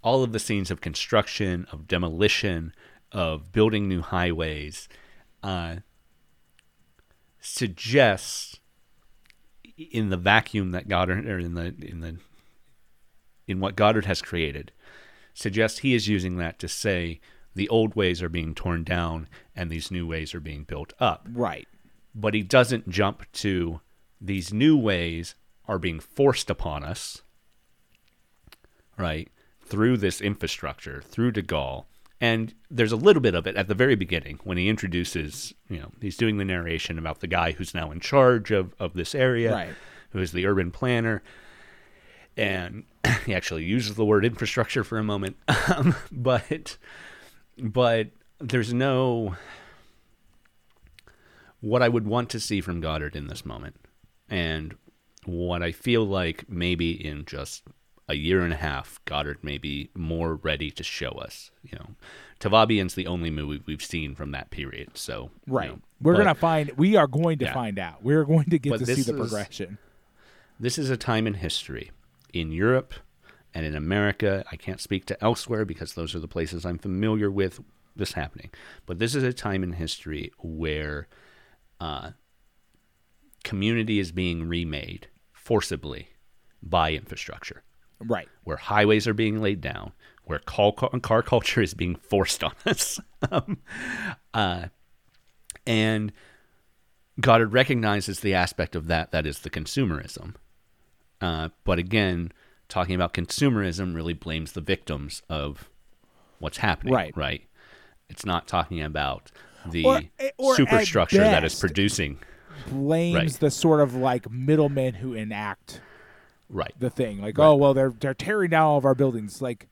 all of the scenes of construction, of demolition, of building new highways, uh, suggests in the vacuum that Godard or in the in the in what Godard has created, suggests he is using that to say the old ways are being torn down and these new ways are being built up right but he doesn't jump to these new ways are being forced upon us, right, through this infrastructure, through De Gaulle. And there's a little bit of it at the very beginning when he introduces, you know, he's doing the narration about the guy who's now in charge of, of this area, Right. who is the urban planner. And he actually uses the word infrastructure for a moment. Um, but but there's no what I would want to see from Godard in this moment, and what I feel like maybe in just a year and a half, Godard may be more ready to show us. You know, Tout Va Bien's the only movie we've seen from that period, so you right know, we're but gonna find we are going to Yeah. find out we're going to get to see the is- progression This is a time in history in Europe and in America. I can't speak to elsewhere because those are the places I'm familiar with this happening. But this is a time in history where uh, community is being remade forcibly by infrastructure, right where highways are being laid down, where car, car culture is being forced on us. um, uh, and Godard recognizes the aspect of that that is the consumerism. Uh, but again, talking about consumerism really blames the victims of what's happening. Right. Right. It's not talking about the Or- eh, or superstructure that is producing. blames Right. the sort of like middlemen who enact Right. the thing like Right. oh well they're they're tearing down all of our buildings like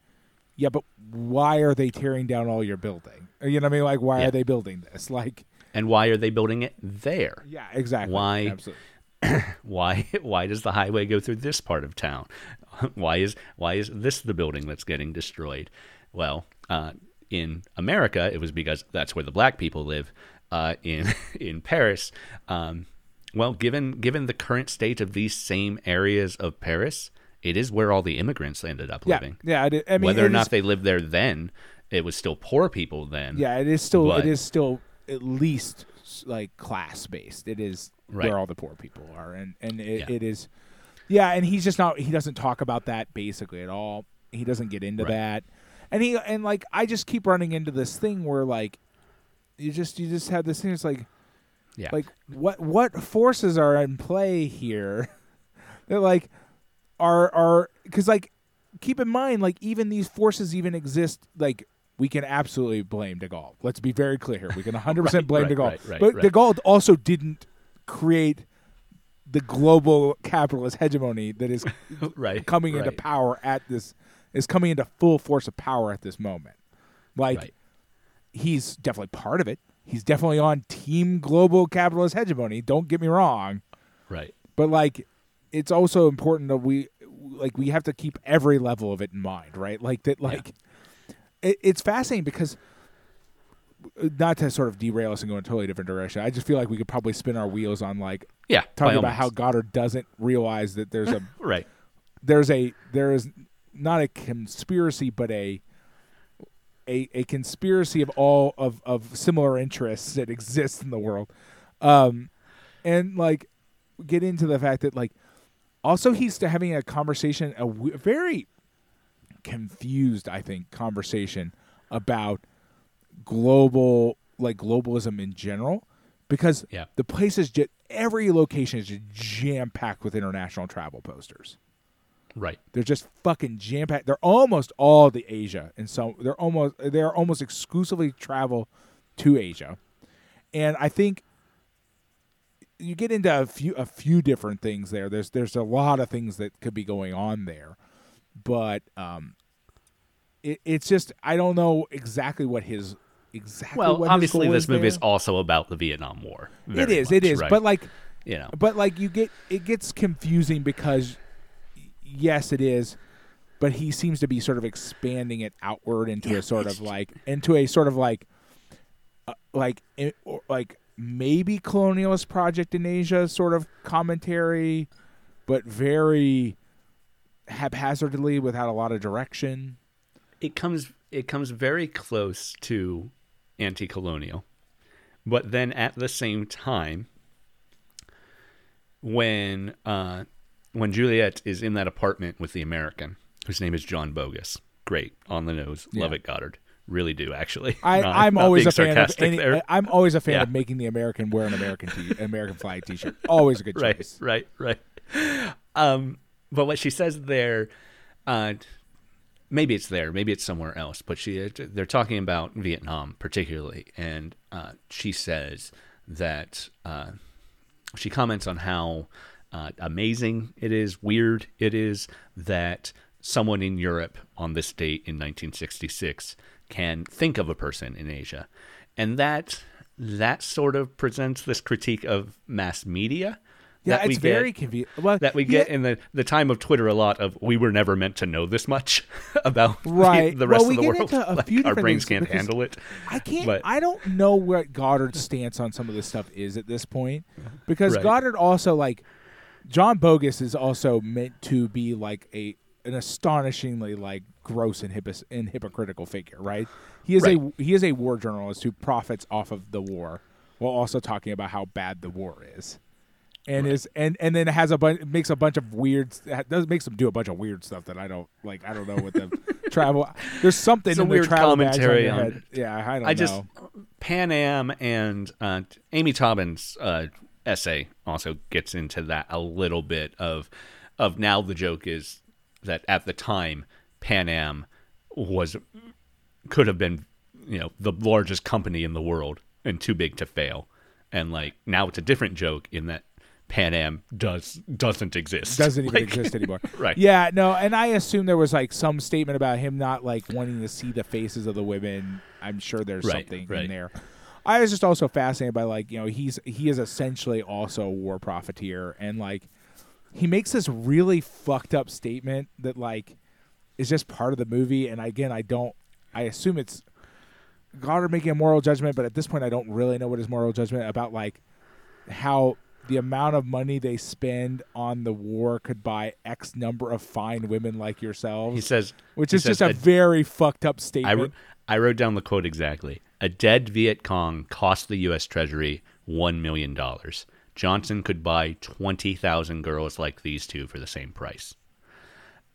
yeah but why are they tearing down all your building you know what i mean like why Yeah. are they building this like And why are they building it there? yeah exactly Why- Absolutely. why why does the highway go through this part of town? Why is why is this the building that's getting destroyed? Well uh, in america it was because that's where the black people live uh, in in paris. Um, well given given the current state of these same areas of paris it is where all the immigrants ended up yeah living. yeah it, i mean whether or not is- they lived there then it was still poor people then. Yeah it is still it is still at least like class based it is Right. where all the poor people are and and it, Yeah. it is yeah and he's just not he doesn't talk about that basically at all he doesn't get into Right. that and he and like i just keep running into this thing where like you just you just have this thing it's like yeah like what what forces are in play here that like are are because like keep in mind like even these forces even exist like we can absolutely blame de gaulle. Let's be very clear here. We can 100% Right, blame right, de gaulle. right, right, but de gaulle also didn't create the global capitalist hegemony that is right coming into power at this is coming into full force of power at this moment. Like right. he's definitely part of it. He's definitely on team global capitalist hegemony. Don't get me wrong, right. But like it's also important that we like we have to keep every level of it in mind, right? Like that like it, it's fascinating because not to sort of derail us and go in a totally different direction. I just feel like we could probably spin our wheels on like yeah talking about how. Godard doesn't realize that there's a right there's a there is not a conspiracy but a a, a conspiracy of all of, of similar interests that exist in the world um and like get into the fact that like also he's having a conversation a w- very confused i think conversation about global like globalism in general because Yeah. the place is just every location is just jam packed with international travel posters Right. they're just fucking jam packed. They're almost all the Asia, and so they're almost they're almost exclusively travel to Asia, and I think you get into a few a few different things there. There's there's a lot of things that could be going on there, but um, it, it's just I don't know exactly what his exactly. Well, obviously, this is movie there. is also about the Vietnam War. It is, it much, is, right? but like you know, but like you get it gets confusing because yes it is but he seems to be sort of expanding it outward into a sort of like into a sort of like uh, like like maybe colonialist project in Asia sort of commentary but very haphazardly without a lot of direction it comes it comes very close to anti-colonial, but then at the same time, when uh, when Juliet is in that apartment with the American, whose name is John Bogus, great on the nose, love it, Godard, really do actually. I, not always a fan of any, there. I'm always a fan Yeah. of making the American wear an American t- American flag T-shirt. Always a good choice. right, choice. right, right. Um, but what she says there, uh, maybe it's there, maybe it's somewhere else. But she, they're talking about Vietnam particularly, and uh, she says that uh, she comments on how uh, amazing it is, weird it is that someone in Europe on this date in 1966 can think of a person in Asia, and that that sort of presents this critique of mass media. Yeah, that it's get- very convenient. Well, that we get in the, the time of Twitter a lot of we were never meant to know this much about the- Right. the, rest Well, of the world. Like, our brains can't handle it. I can't. But- I don't know what Godard's stance on some of this stuff is at this point, because Right. Godard also like John Bogus is also meant to be like a an astonishingly like gross and, and hypocritical figure, right? He is a he is a war journalist who profits off of the war while also talking about how bad the war is. And is and and then has a bunch makes a bunch of weird does makes them do a bunch of weird stuff that I don't like I don't know what the travel there's something It's in weird travel on commentary on- yeah I don't I just Pan Am and uh, Amy Taubin's uh, essay also gets into that a little bit of of now the joke is that at the time Pan Am was could have been you know the largest company in the world and too big to fail, and like now it's a different joke in that Pan Am does doesn't exist doesn't even Like, exist anymore. Right. Yeah, no, and I assume there was like some statement about him not like wanting to see the faces of the women. I'm sure there's Right, something right. in there. I was just also fascinated by like, you know, he's he is essentially also a war profiteer and like he makes this really fucked up statement that like is just part of the movie and again I don't I assume it's Godard making a moral judgment, but at this point I don't really know what his moral judgment about like how the amount of money they spend on the war could buy X number of fine women like yourselves. He says, which is just says a very fucked up statement. wrote- I wrote down the quote exactly. A dead Viet Cong cost the U.S. Treasury $1 million. Johnson could buy 20,000 girls like these two for the same price.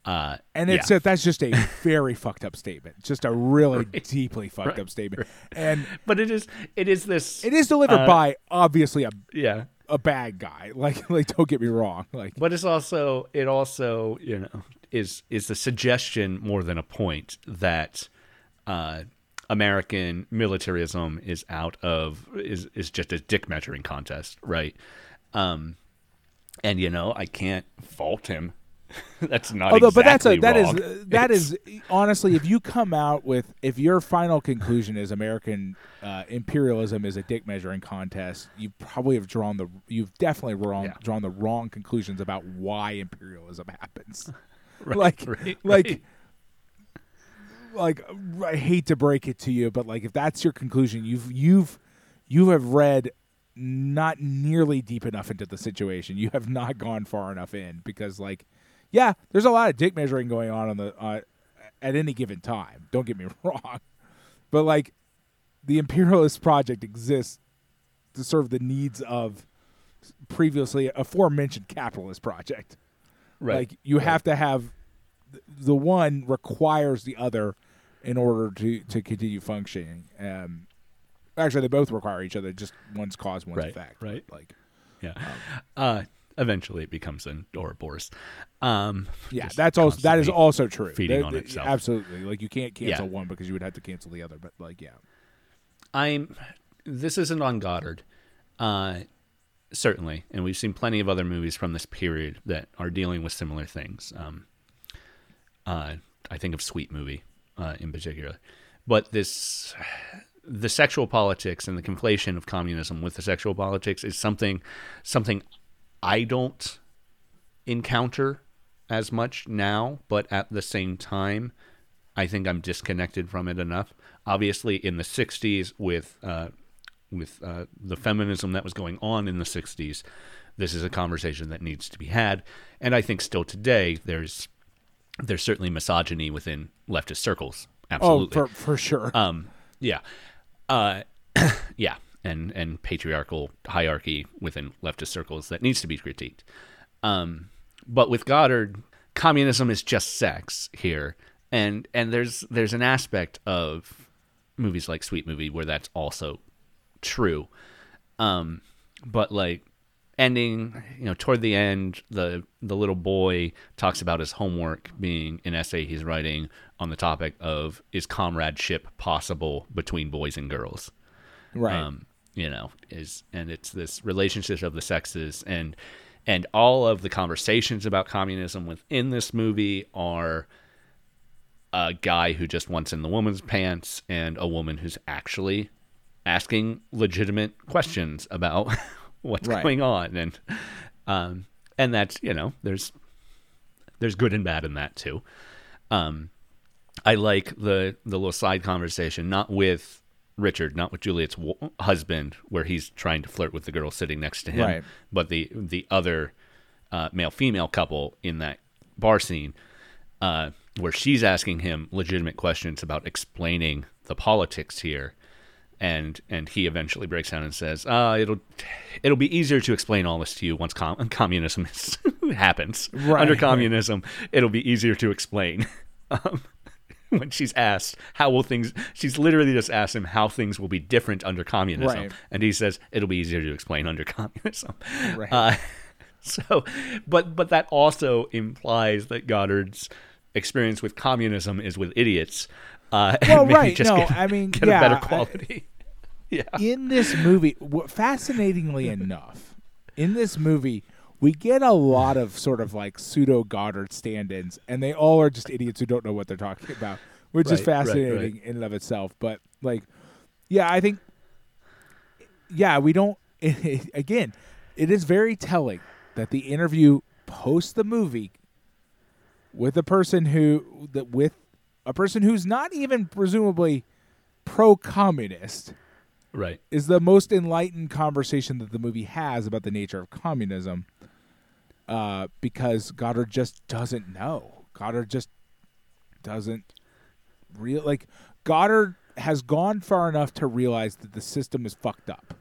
Uh, and it's yeah. a, that's just a very fucked up statement. Just a really deeply fucked Right. up statement. And but it is it is this it is delivered Uh, by obviously a yeah a bad guy. Like like don't get me wrong. Like but it's also it also you know is is the suggestion more than a point that uh, American militarism is out of is is just a dick measuring contest, right? Um, and you know I can't fault him. that's not Although, exactly but that's a that is wrong. that is honestly, if you come out with if your final conclusion is American uh, imperialism is a dick measuring contest, you probably have drawn the you've definitely wrong Yeah. drawn the wrong conclusions about why imperialism happens. Right, like right, like right. like I hate to break it to you, but like if that's your conclusion, you've you've you have read not nearly deep enough into the situation. You have not gone far enough in because like yeah, there's a lot of dick measuring going on on the uh, at any given time. Don't get me wrong, but like the imperialist project exists to serve the needs of previously aforementioned capitalist project. Right. Like you have to have the one requires the other in order to to continue functioning. Um, actually, they both require each other. Just one's cause, one's Right, effect. right. Like yeah. Uh, eventually, it becomes an Ouroboros. Um, yeah, that's also that is also true. feeding That- on that- itself. Absolutely. Like you can't cancel Yeah. one because you would have to cancel the other. But like, yeah, I'm. This isn't on Godard, uh, certainly, and we've seen plenty of other movies from this period that are dealing with similar things. Um, uh, I think of Sweet Movie uh, in particular, but this, the sexual politics and the conflation of communism with the sexual politics is something, something I don't encounter as much now, but at the same time, I think I'm disconnected from it enough. Obviously, in the '60s, with uh, with uh, the feminism that was going on in the '60s, this is a conversation that needs to be had. And I think still today, there's there's certainly misogyny within leftist circles. Absolutely. oh, for for sure. Um, yeah, uh, yeah, and and patriarchal hierarchy within leftist circles that needs to be critiqued. Um, but with Godard, communism is just sex here, and and there's there's an aspect of movies like Sweet Movie where that's also true. Um, but like ending, you know, toward the end, the the little boy talks about his homework being an essay he's writing on the topic of is comradeship possible between boys and girls right. um, you know, is and it's this relationship of the sexes. And and all of the conversations about communism within this movie are a guy who just wants in the woman's pants and a woman who's actually asking legitimate questions about what's Right. going on. And um and that's you know there's there's good and bad in that too. Um I like the the little side conversation, not with Richard, not with Juliet's w- husband, where he's trying to flirt with the girl sitting next to him, Right. but the the other uh, male female couple in that bar scene, uh, where she's asking him legitimate questions about explaining the politics here, and and he eventually breaks down and says, uh, "It'll it'll be easier to explain all this to you once com- communism happens. Right, Under communism, it'll be easier to explain." um, when she's asked how will things, she's literally just asked him how things will be different under communism, Right. and he says it'll be easier to explain under communism. Right. Uh, so, but but that also implies that Godard's experience with communism is with idiots. Uh, Well, right, no, get, I mean, get yeah, a better I- quality. yeah, in this movie, fascinatingly enough, in this movie, we get a lot of sort of like pseudo Godard stand-ins, and they all are just idiots who don't know what they're talking about, which is Right, right, fascinating in and of itself. But like, yeah, I think, yeah, we don't. again, it is very telling that the interview post the movie with a person who that with a person who's not even presumably pro-communist right. is the most enlightened conversation that the movie has about the nature of communism. Uh, because Godard just doesn't know. Godard just doesn't real like Godard has gone far enough to realize that the system is fucked up.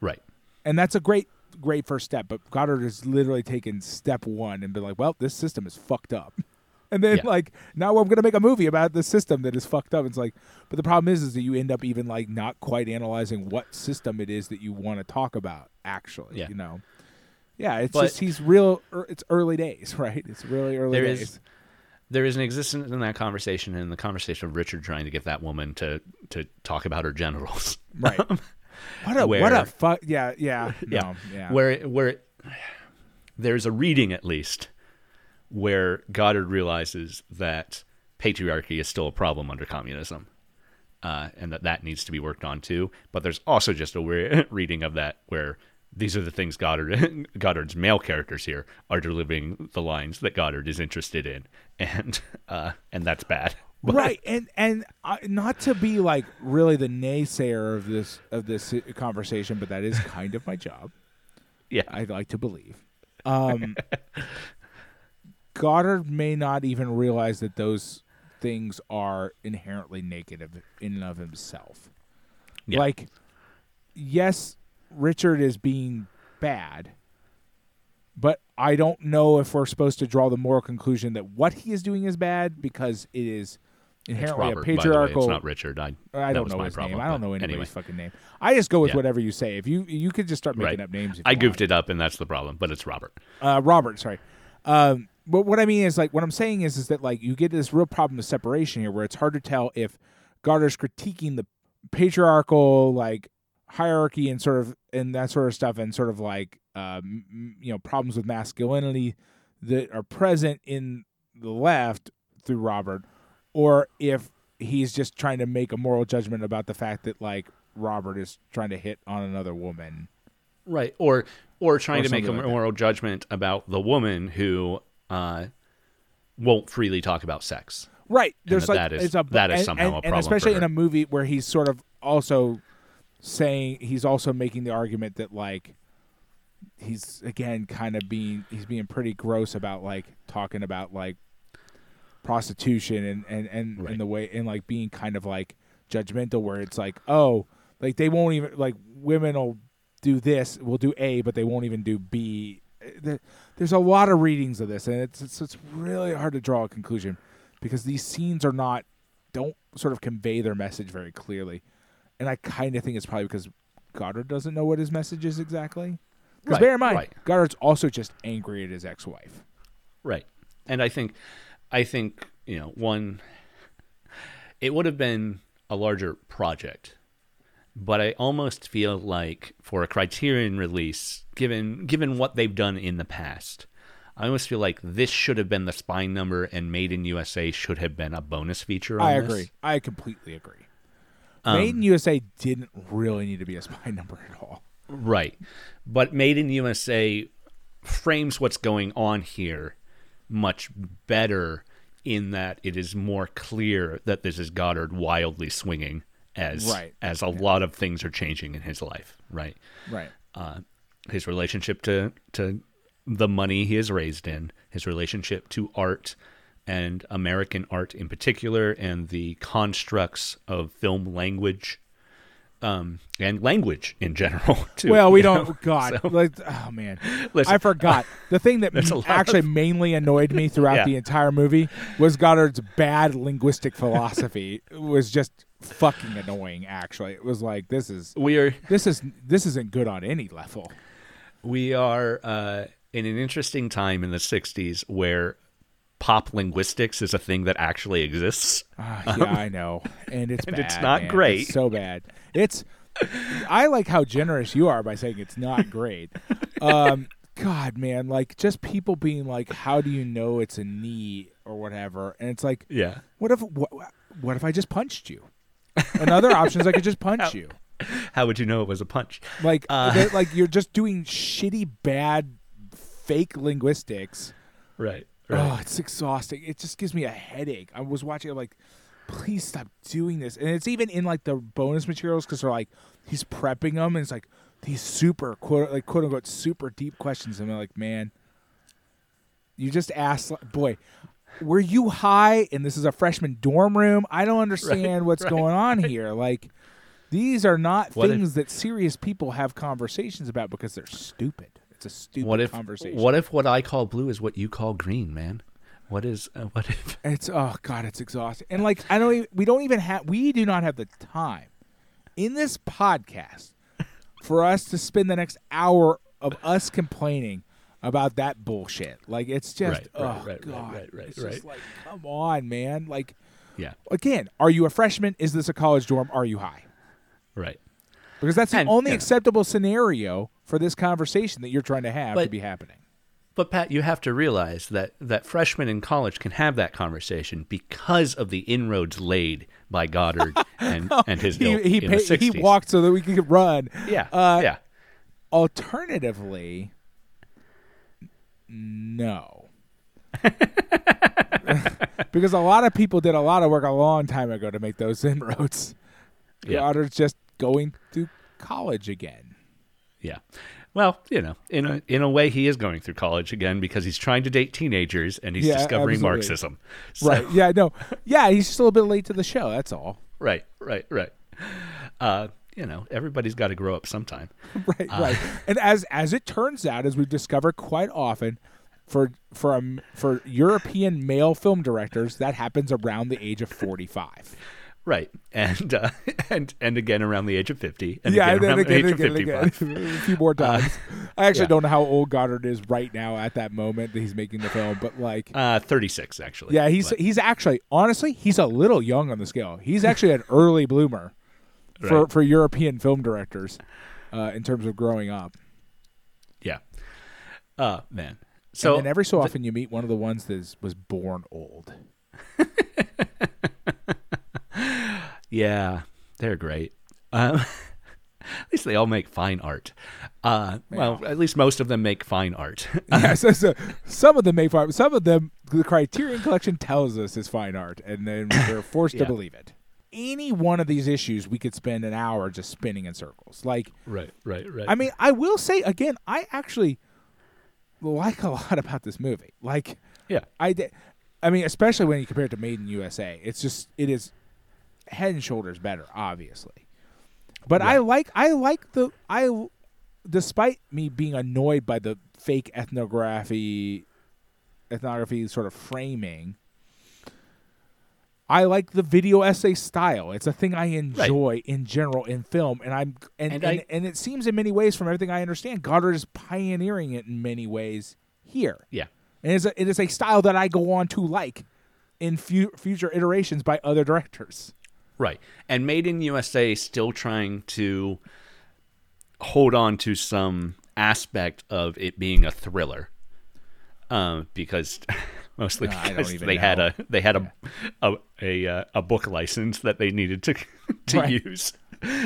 Right. And that's a great great first step, but Godard has literally taken step 1 and been like, "Well, this system is fucked up." And then Yeah. like now I'm gonna make a movie about the system that is fucked up. It's like, but the problem is, is that you end up even like not quite analyzing what system it is that you want to talk about. Actually, Yeah. you know, yeah, it's But- just he's real. er, It's early days, right? It's really early There days. is there is an existence in that conversation and the conversation of Richard trying to get that woman to to talk about her genitals. right. What a what a fuck. Yeah, yeah, yeah, no, yeah. where where there's a reading at least where Godard realizes that patriarchy is still a problem under communism, uh, and that that needs to be worked on too. But there's also just a weird reading of that where these are the things Godard Godard's male characters here are delivering the lines that Godard is interested in, and uh, and that's bad. But- right and and uh, not to be like really the naysayer of this of this conversation but that is kind of my job Yeah. i'd like to believe um godard may not even realize that those things are inherently negative in and of himself Yeah. like yes richard is being bad. But I don't know if we're supposed to draw the moral conclusion that what he is doing is bad because it is inherently Robert, a by the way. patriarchal. It's not Richard. I, I don't know my his problem, name. I don't know anybody's anyway. fucking name. I just go with Yeah. whatever you say. If you you could just start making Right. up names. If I goofed want. it up, and that's the problem. But it's Robert. Uh, Robert, sorry. Um, but what I mean is like what I'm saying is is that like you get this real problem of separation here, where it's hard to tell if Godard's critiquing the patriarchal like hierarchy and sort of and that sort of stuff, and sort of like um, you know problems with masculinity that are present in the left through Robert, or if he's just trying to make a moral judgment about the fact that like Robert is trying to hit on another woman. Right. Or or trying Or to make a like that. moral judgment about the woman who uh, won't freely talk about sex. Right. And There's that like that is- it's a that is and, somehow and, a and problem for especially in a movie where he's sort of also saying he's also making the argument that like he's again kind of being he's being pretty gross about like talking about like prostitution and and and, Right. and the way and like being kind of like judgmental where it's like oh like they won't even like women will do this will do A but they won't even do B. There's a lot of readings of this and it's it's, it's really hard to draw a conclusion because these scenes are not don't sort of convey their message very clearly. And I kind of think it's probably because Godard doesn't know what his message is exactly. Because Right, bear in mind, right. Godard's also just angry at his ex-wife. Right. And I think I think, you know, one it would have been a larger project. But I almost feel like for a Criterion release, given given what they've done in the past, I almost feel like this should have been the spine number and Made in USA should have been a bonus feature on I this. agree. I completely agree. Um, Made in USA didn't really need to be a spy number at all. Right. But Made in USA frames what's going on here much better in that it is more clear that this is Godard wildly swinging as Right. as a lot of things are changing in his life, right? Right. Uh, his relationship to to the money he is raised in, his relationship to art and American art in particular, and the constructs of film language, um, and language in general. Too, Well, we don't. God, So- like, oh man, Listen, I forgot the thing that There's a lot actually of- mainly annoyed me throughout Yeah. the entire movie was Godard's bad linguistic philosophy. it was just fucking annoying. Actually, it was like this is we are this is this isn't good on any level. we are uh, in an interesting time in the '60s where pop linguistics is a thing that actually exists. Ah, yeah, I know, and it's And bad, it's not man. great. It's so bad. It's. I like how generous you are by saying it's not great. Um, God, man, like just people being like, "How do you know it's a knee or whatever?" And it's like, Yeah. What if what, what if I just punched you? Another option is I could just punch you. How would you know it was a punch? Like Uh. like you're just doing shitty bad fake linguistics. Right. Oh, it's exhausting. It just gives me a headache. I was watching it like please stop doing this. And it's even in like the bonus materials cuz they're like he's prepping them and it's like these super quote like quote unquote super deep questions and I'm like, "Man, you just asked boy, were you high and this is a freshman dorm room? I don't understand what's right, going on here. Like these are not What if- things that serious people have conversations about because they're stupid. It's a stupid What if conversation. what if what I call blue is what you call green, man? What is uh, what if It's oh god, it's exhausting. And like I don't, even, we don't even have, we do not have the time in this podcast for us to spend the next hour of us complaining about that bullshit. Like it's just, Right, oh right, right, right, god, right, right, it's just right. like, come on, man. Like Yeah. again, are you a freshman? Is this a college dorm? Are you high? Right. Because that's the And, only know. acceptable scenario for this conversation that you're trying to have to be happening. But Pat, you have to realize that that freshmen in college can have that conversation because of the inroads laid by Godard and, and his He he, in the pa- he walked so that we could run. Yeah. Uh, yeah. Alternatively, no. because a lot of people did a lot of work a long time ago to make those inroads. Yeah. Godard's just going through college again. Yeah. Well, you know, in a in a way, he is going through college again because he's trying to date teenagers and he's Yeah, discovering absolutely. Marxism. So- Right. Yeah, no. Yeah, he's just a little bit late to the show. That's all. Right. Right. Right. Uh, you know, everybody's got to grow up sometime. right, right. And as as it turns out, as we've discovered quite often, for for um, for European male film directors, that happens around the age of forty five. Right, and uh, and and again around the age of fifty, and yeah, again and around then the again, age again, of again, a few more times. I actually yeah. don't know how old Godard is right now at that moment that he's making the film, but like, Uh, Thirty-six, actually. yeah, he's but- he's actually honestly he's a little young on the scale. He's actually an early bloomer for Right. for European film directors uh, in terms of growing up. yeah. Uh, man. So, and then every so often you meet one of the ones that is, was born old. Yeah, they're great. Um, at least they all make fine art. Uh, well, at least most of them make fine art. yeah, so, so some of them make fine. Some of them, the Criterion Collection tells us is fine art, and then we're forced Yeah. to believe it. Any one of these issues, we could spend an hour just spinning in circles. Like, right, right, right. I mean, I will say again, I actually like a lot about this movie. Like, yeah, I did. I mean, especially when you compare it to Made in USA, it's just it is head and shoulders better, obviously. But I like I like the I, despite me being annoyed by the fake ethnography, ethnography sort of framing. I like the video essay style. It's a thing I enjoy in general in film, and I'm and And and, I- and it seems in many ways, from everything I understand, Godard is pioneering it in many ways here. yeah, And it's a, it is a style that I go on to like in fu- future iterations by other directors. Right. And Made in USA still trying to hold on to some aspect of it being a thriller, um, because mostly No, because they had a they had a a a, uh, a book license that they needed to to Right. use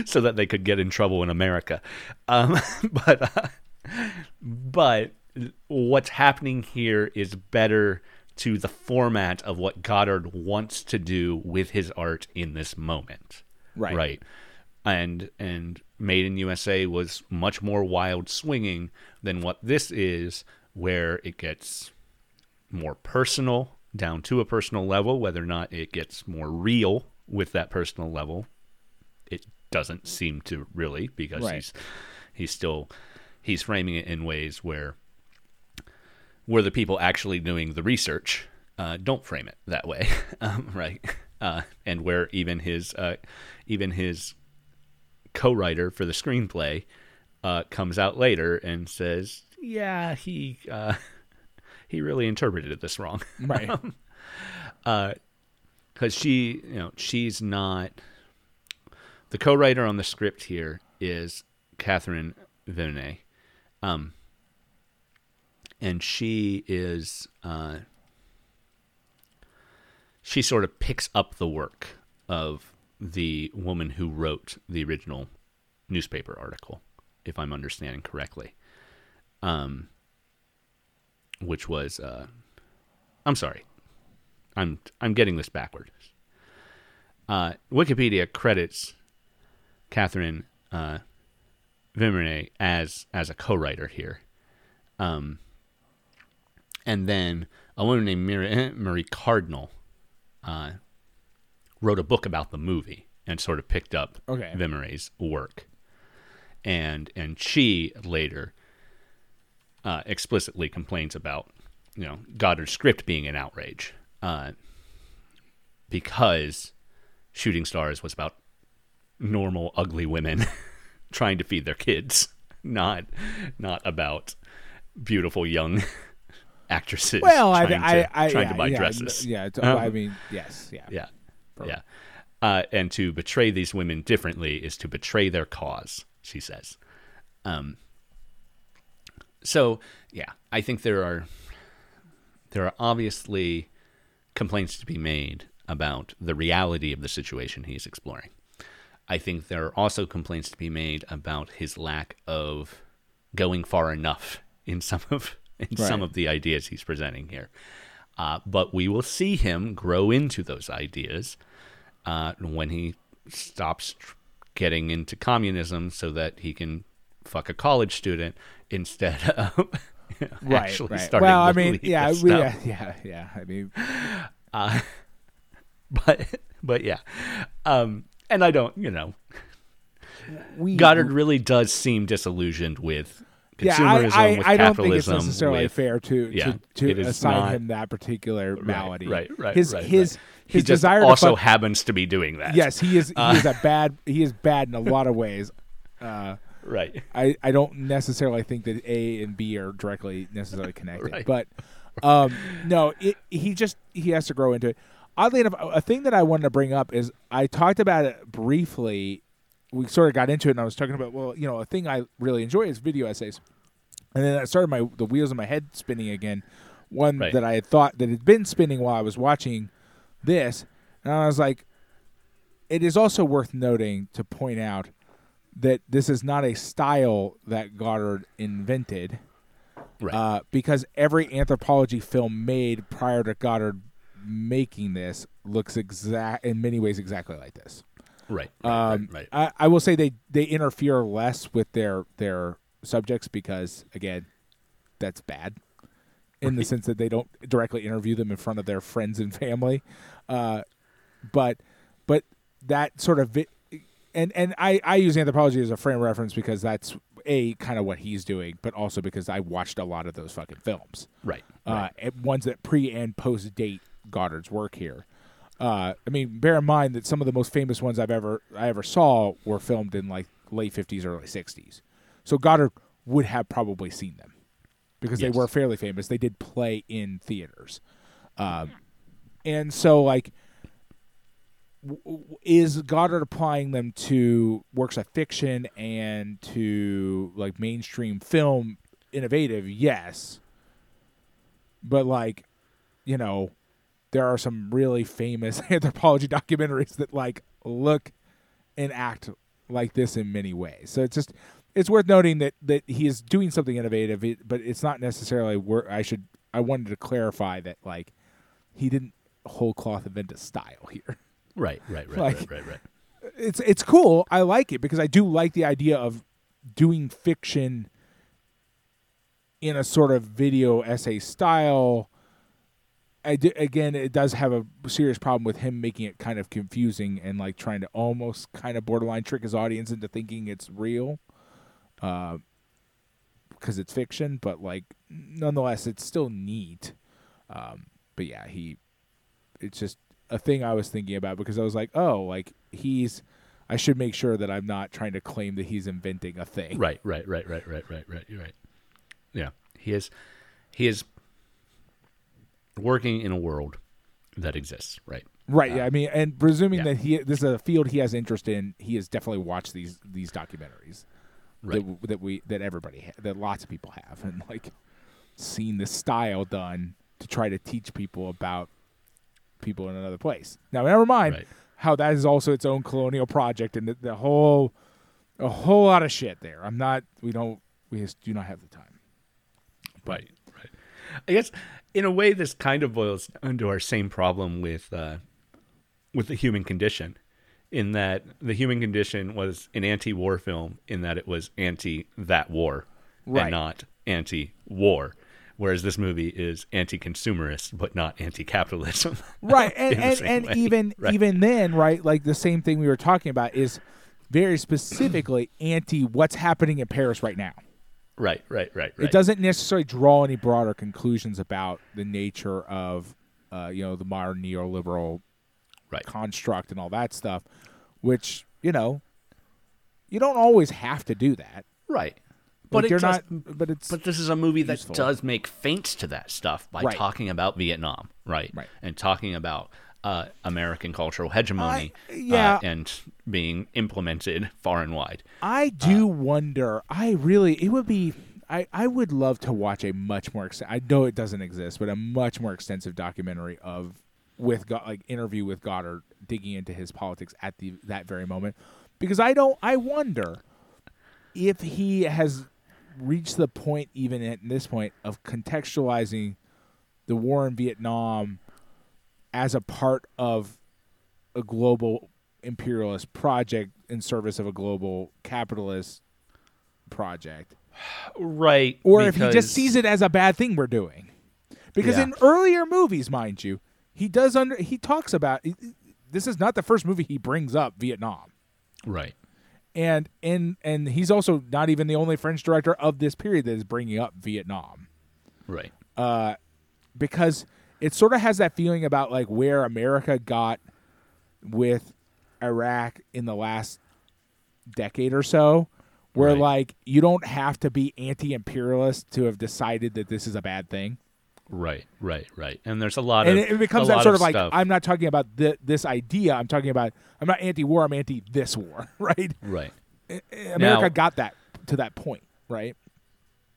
so that they could get in trouble in America. Um, but uh, but what's happening here is better to the format of what Godard wants to do with his art in this moment. Right. Right. And and Made in USA was much more wild swinging than what this is where it gets more personal down to a personal level whether or not it gets more real with that personal level it doesn't seem to really because Right. he's he's still he's framing it in ways where where the people actually doing the research uh, don't frame it that way, um, right? Uh, and where even his uh, even his co-writer for the screenplay uh, comes out later and says, "Yeah, he uh, he really interpreted this wrong." Right. because she, you know, she's not. The co-writer on the script here is Catherine Villeneuve, um, and she is uh, she sort of picks up the work of the woman who wrote the original newspaper article, if I'm understanding correctly. Um, which was, uh, I'm sorry, I'm I'm getting this backwards. Uh, Wikipedia credits Catherine uh, as as a co-writer here, um, and then a woman named Marie, Marie Cardinal uh, wrote a book about the movie and sort of picked up Okay. Vimenet's work, and and she later uh, explicitly complains about you know Godard's script being an outrage uh, because Shooting Stars was about normal ugly women trying to feed their kids, not not about beautiful young actresses. Well, I, trying I, to, I, trying yeah, to buy yeah, dresses. Yeah, Um, I mean, yes, yeah, Yeah. Perfect. Yeah. Uh, and to betray these women differently is to betray their cause, she says. Um, so, yeah, I think there are there are obviously complaints to be made about the reality of the situation he's exploring. I think there are also complaints to be made about his lack of going far enough in some of in some of the ideas he's presenting here. Uh, but we will see him grow into those ideas uh, when he stops tr- getting into communism so that he can fuck a college student instead of you know, right, actually right. starting Well, I mean, yeah, we, yeah, yeah, yeah. I mean, but but yeah um and i don't you know we Godard really does seem disillusioned with Yeah, I, I, with I don't think it's necessarily with- fair to yeah, to, to assign not- him that particular malady. Right, right, His right, his right. his He just desire also fuck- happens to be doing that. yes, he is he Uh, is a bad he is bad in a lot of ways. Uh, right. I, I don't necessarily think that A and B are directly necessarily connected, Right. but um, no, it, he just he has to grow into it. Oddly enough, a thing that I wanted to bring up is I talked about it briefly. We sort of got into it, and I was talking about well, you know, a thing I really enjoy is video essays, and then I started my the wheels in my head spinning again. One Right. that I had thought that had been spinning while I was watching this, and I was like, it is also worth noting to point out that this is not a style that Godard invented, Right. uh, because every anthropology film made prior to Godard making this looks exact in many ways exactly like this. Right. Right. Um, right. I, I will say they they interfere less with their their subjects because again, that's bad in the sense that they don't directly interview them in front of their friends and family. Uh, but but that sort of vi- and and I I use anthropology as a frame reference because that's a kind of what he's doing, but also because I watched a lot of those fucking films right. uh, and ones that pre and post date Godard's work here. Uh, I mean, bear in mind that some of the most famous ones I've ever I ever saw were filmed in like late fifties, early sixties. So Godard would have probably seen them because Yes. they were fairly famous. They did play in theaters, um, and so like. w- w- Is Godard applying them to works of fiction and to like mainstream film innovative? Yes, but like you know there are some really famous anthropology documentaries that like look and act like this in many ways so it's just it's worth noting that that he is doing something innovative but it's not necessarily where i should i wanted to clarify that like he didn't whole cloth invent a style here Right. Right. Right. Like- right. Right. Right. it's it's cool. I like it because I do like the idea of doing fiction in a sort of video essay style. I di- again, it does have a serious problem with him making it kind of confusing and like trying to almost kind of borderline trick his audience into thinking it's real, because it's fiction. But like, nonetheless, it's still neat. Um, but yeah, he it's just a thing I was thinking about because I was like, oh, like he's. I should make sure that I'm not trying to claim that he's inventing a thing. Right, right, right, right, right, right, right. You're right. Yeah, he is. He is working in a world that exists. Right. Right. yeah, uh, I mean, and presuming yeah. that he this is a field he has interest in, he has definitely watched these these documentaries Right. that that we that everybody ha- that lots of people have, and like seen the style done to try to teach people about people in another place. Now, never mind Right. how that is also its own colonial project and the, the whole a whole lot of shit there. I'm not. We don't. We just do not have the time. Right, right. I guess in a way, this kind of boils down to our same problem with uh, with the human condition, in that the human condition was an anti-war film, in that it was anti that war, Right. and not anti-war. Whereas this movie is anti-consumerist, but not anti-capitalism. right and and, and way. even Right. even then right like the same thing we were talking about is very specifically anti what's happening in paris right now right, right, right, right. it doesn't necessarily draw any broader conclusions about the nature of uh, you know the modern neoliberal Right. construct and all that stuff which you know you don't always have to do that Right. but But you're does- not but it's But this is a movie that useful. does make feints to that stuff by Right. talking about Vietnam, right? Right. And talking about uh, American cultural hegemony, I- yeah. uh, and being implemented far and wide. I do wonder. I really, it would be. I, I would love to watch a much more. I know it doesn't exist, but a much more extensive documentary of with Go- like interview with Godard digging into his politics at the that very moment, because I don't. I wonder if he has reached the point, even at this point, of contextualizing the war in Vietnam as a part of a global imperialist project in service of a global capitalist project Right. or if he just sees it as a bad thing we're doing because Yeah. in earlier movies mind you he does under he talks about this is not the first movie he brings up vietnam Right. and and and he's also not even the only French director of this period that is bringing up Vietnam Right. uh, because it sort of has that feeling about like where America got with Iraq in the last decade or so, where Right. like you don't have to be anti-imperialist to have decided that this is a bad thing, Right. Right. Right. And there's a lot and of it, it becomes that sort of, like. I'm not talking about th- this idea. I'm talking about I'm not anti-war. I'm anti this war. Right? right. America Now- got that to that point. Right?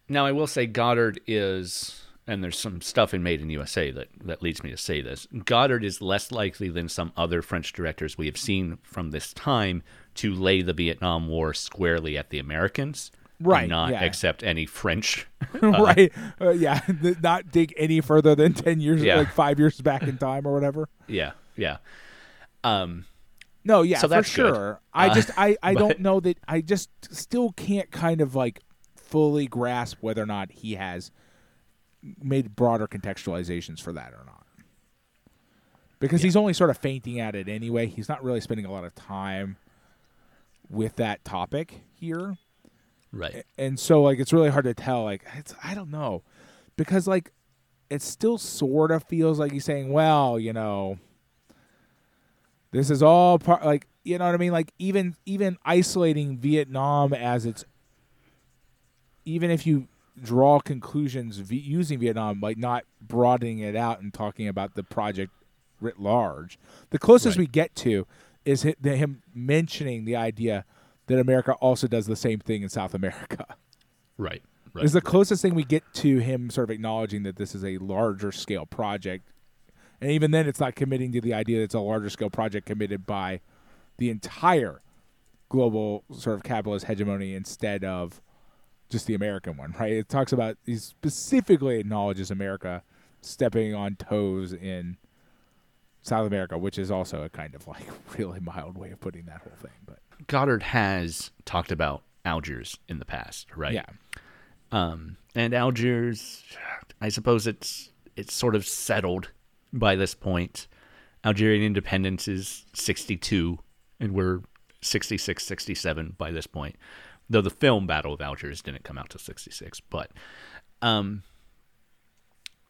Now I will say Godard is, and there's some stuff in Made in USA that that leads me to say this. Godard is less likely than some other French directors we have seen from this time to lay the Vietnam War squarely at the Americans, and Right, Not yeah. accept any French. right? Uh, yeah. Not dig any further than ten years, Yeah. like five years back in time or whatever. yeah, yeah. Um, No, yeah, So for that's good. sure. I Uh, just I I but- don't know that I just still can't kind of like fully grasp whether or not he has made broader contextualizations for that or not. Because he's only sort of feinting at it anyway. He's not really spending a lot of time with that topic here. right. And so like it's really hard to tell like it's I don't know. Because like it still sort of feels like he's saying, well, you know, this is all part like you know what I mean like even even isolating Vietnam as its even if you draw conclusions v- using Vietnam like not broadening it out and talking about the project writ large the closest Right. we get to is him mentioning the idea that America also does the same thing in South America Right. Right. is the closest thing we get to him sort of acknowledging that this is a larger scale project. And even then, it's not committing to the idea that it's a larger scale project committed by the entire global sort of capitalist hegemony instead of just the American one, right? It talks about, he specifically acknowledges America stepping on toes in South America, which is also a kind of like really mild way of putting that whole thing. But Godard has talked about Algiers in the past, right? yeah. Um, and Algiers, I suppose it's it's sort of settled by this point. Algerian independence is 62, and we're 66, 67 by this point. Though the film Battle of Algiers didn't come out till 66, but um,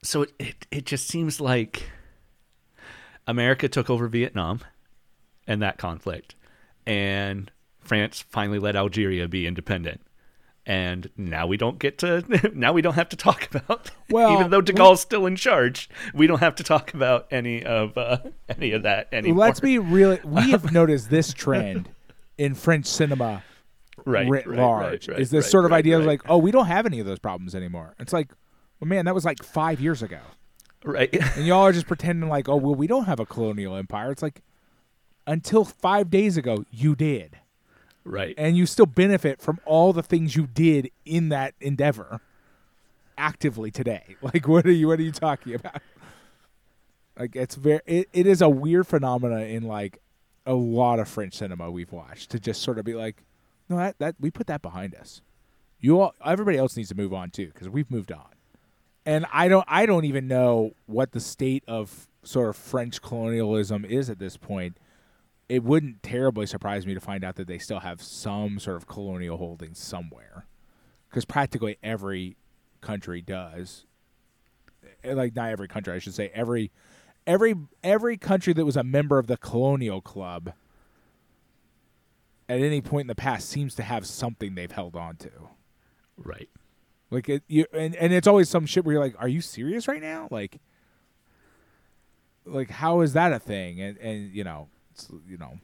so it, it it just seems like America took over Vietnam and that conflict, and France finally let Algeria be independent. And now we don't get to. Now we don't have to talk about. Well, even though De Gaulle's still in charge, we don't have to talk about any of uh, any of that anymore. Let's be really. We have noticed this trend in French cinema right, writ right, large. right, is this sort of idea of like, oh, we don't have any of those problems anymore. It's like, well, man, that was like five years ago, right, and y'all are just pretending like, oh, well, we don't have a colonial empire. It's like, until five days ago, you did, right, and you still benefit from all the things you did in that endeavor actively today. Like, what are you? What are you talking about? Like, it's very. It, it is a weird phenomena in like a lot of French cinema we've watched to just sort of be like, no, that that we put that behind us. You all, everybody else needs to move on too because we've moved on. And I don't, I don't even know what the state of sort of French colonialism is at this point. It wouldn't terribly surprise me to find out that they still have some sort of colonial holdings somewhere, because practically every country does. Eh, Like not every country, I should say. Every, every, every country that was a member of the colonial club at any point in the past seems to have something they've held on to. right. Like it, you and and it's always some shit where you're like, "Are you serious right now?" Like, like how is that a thing? And and you know, it's, you know,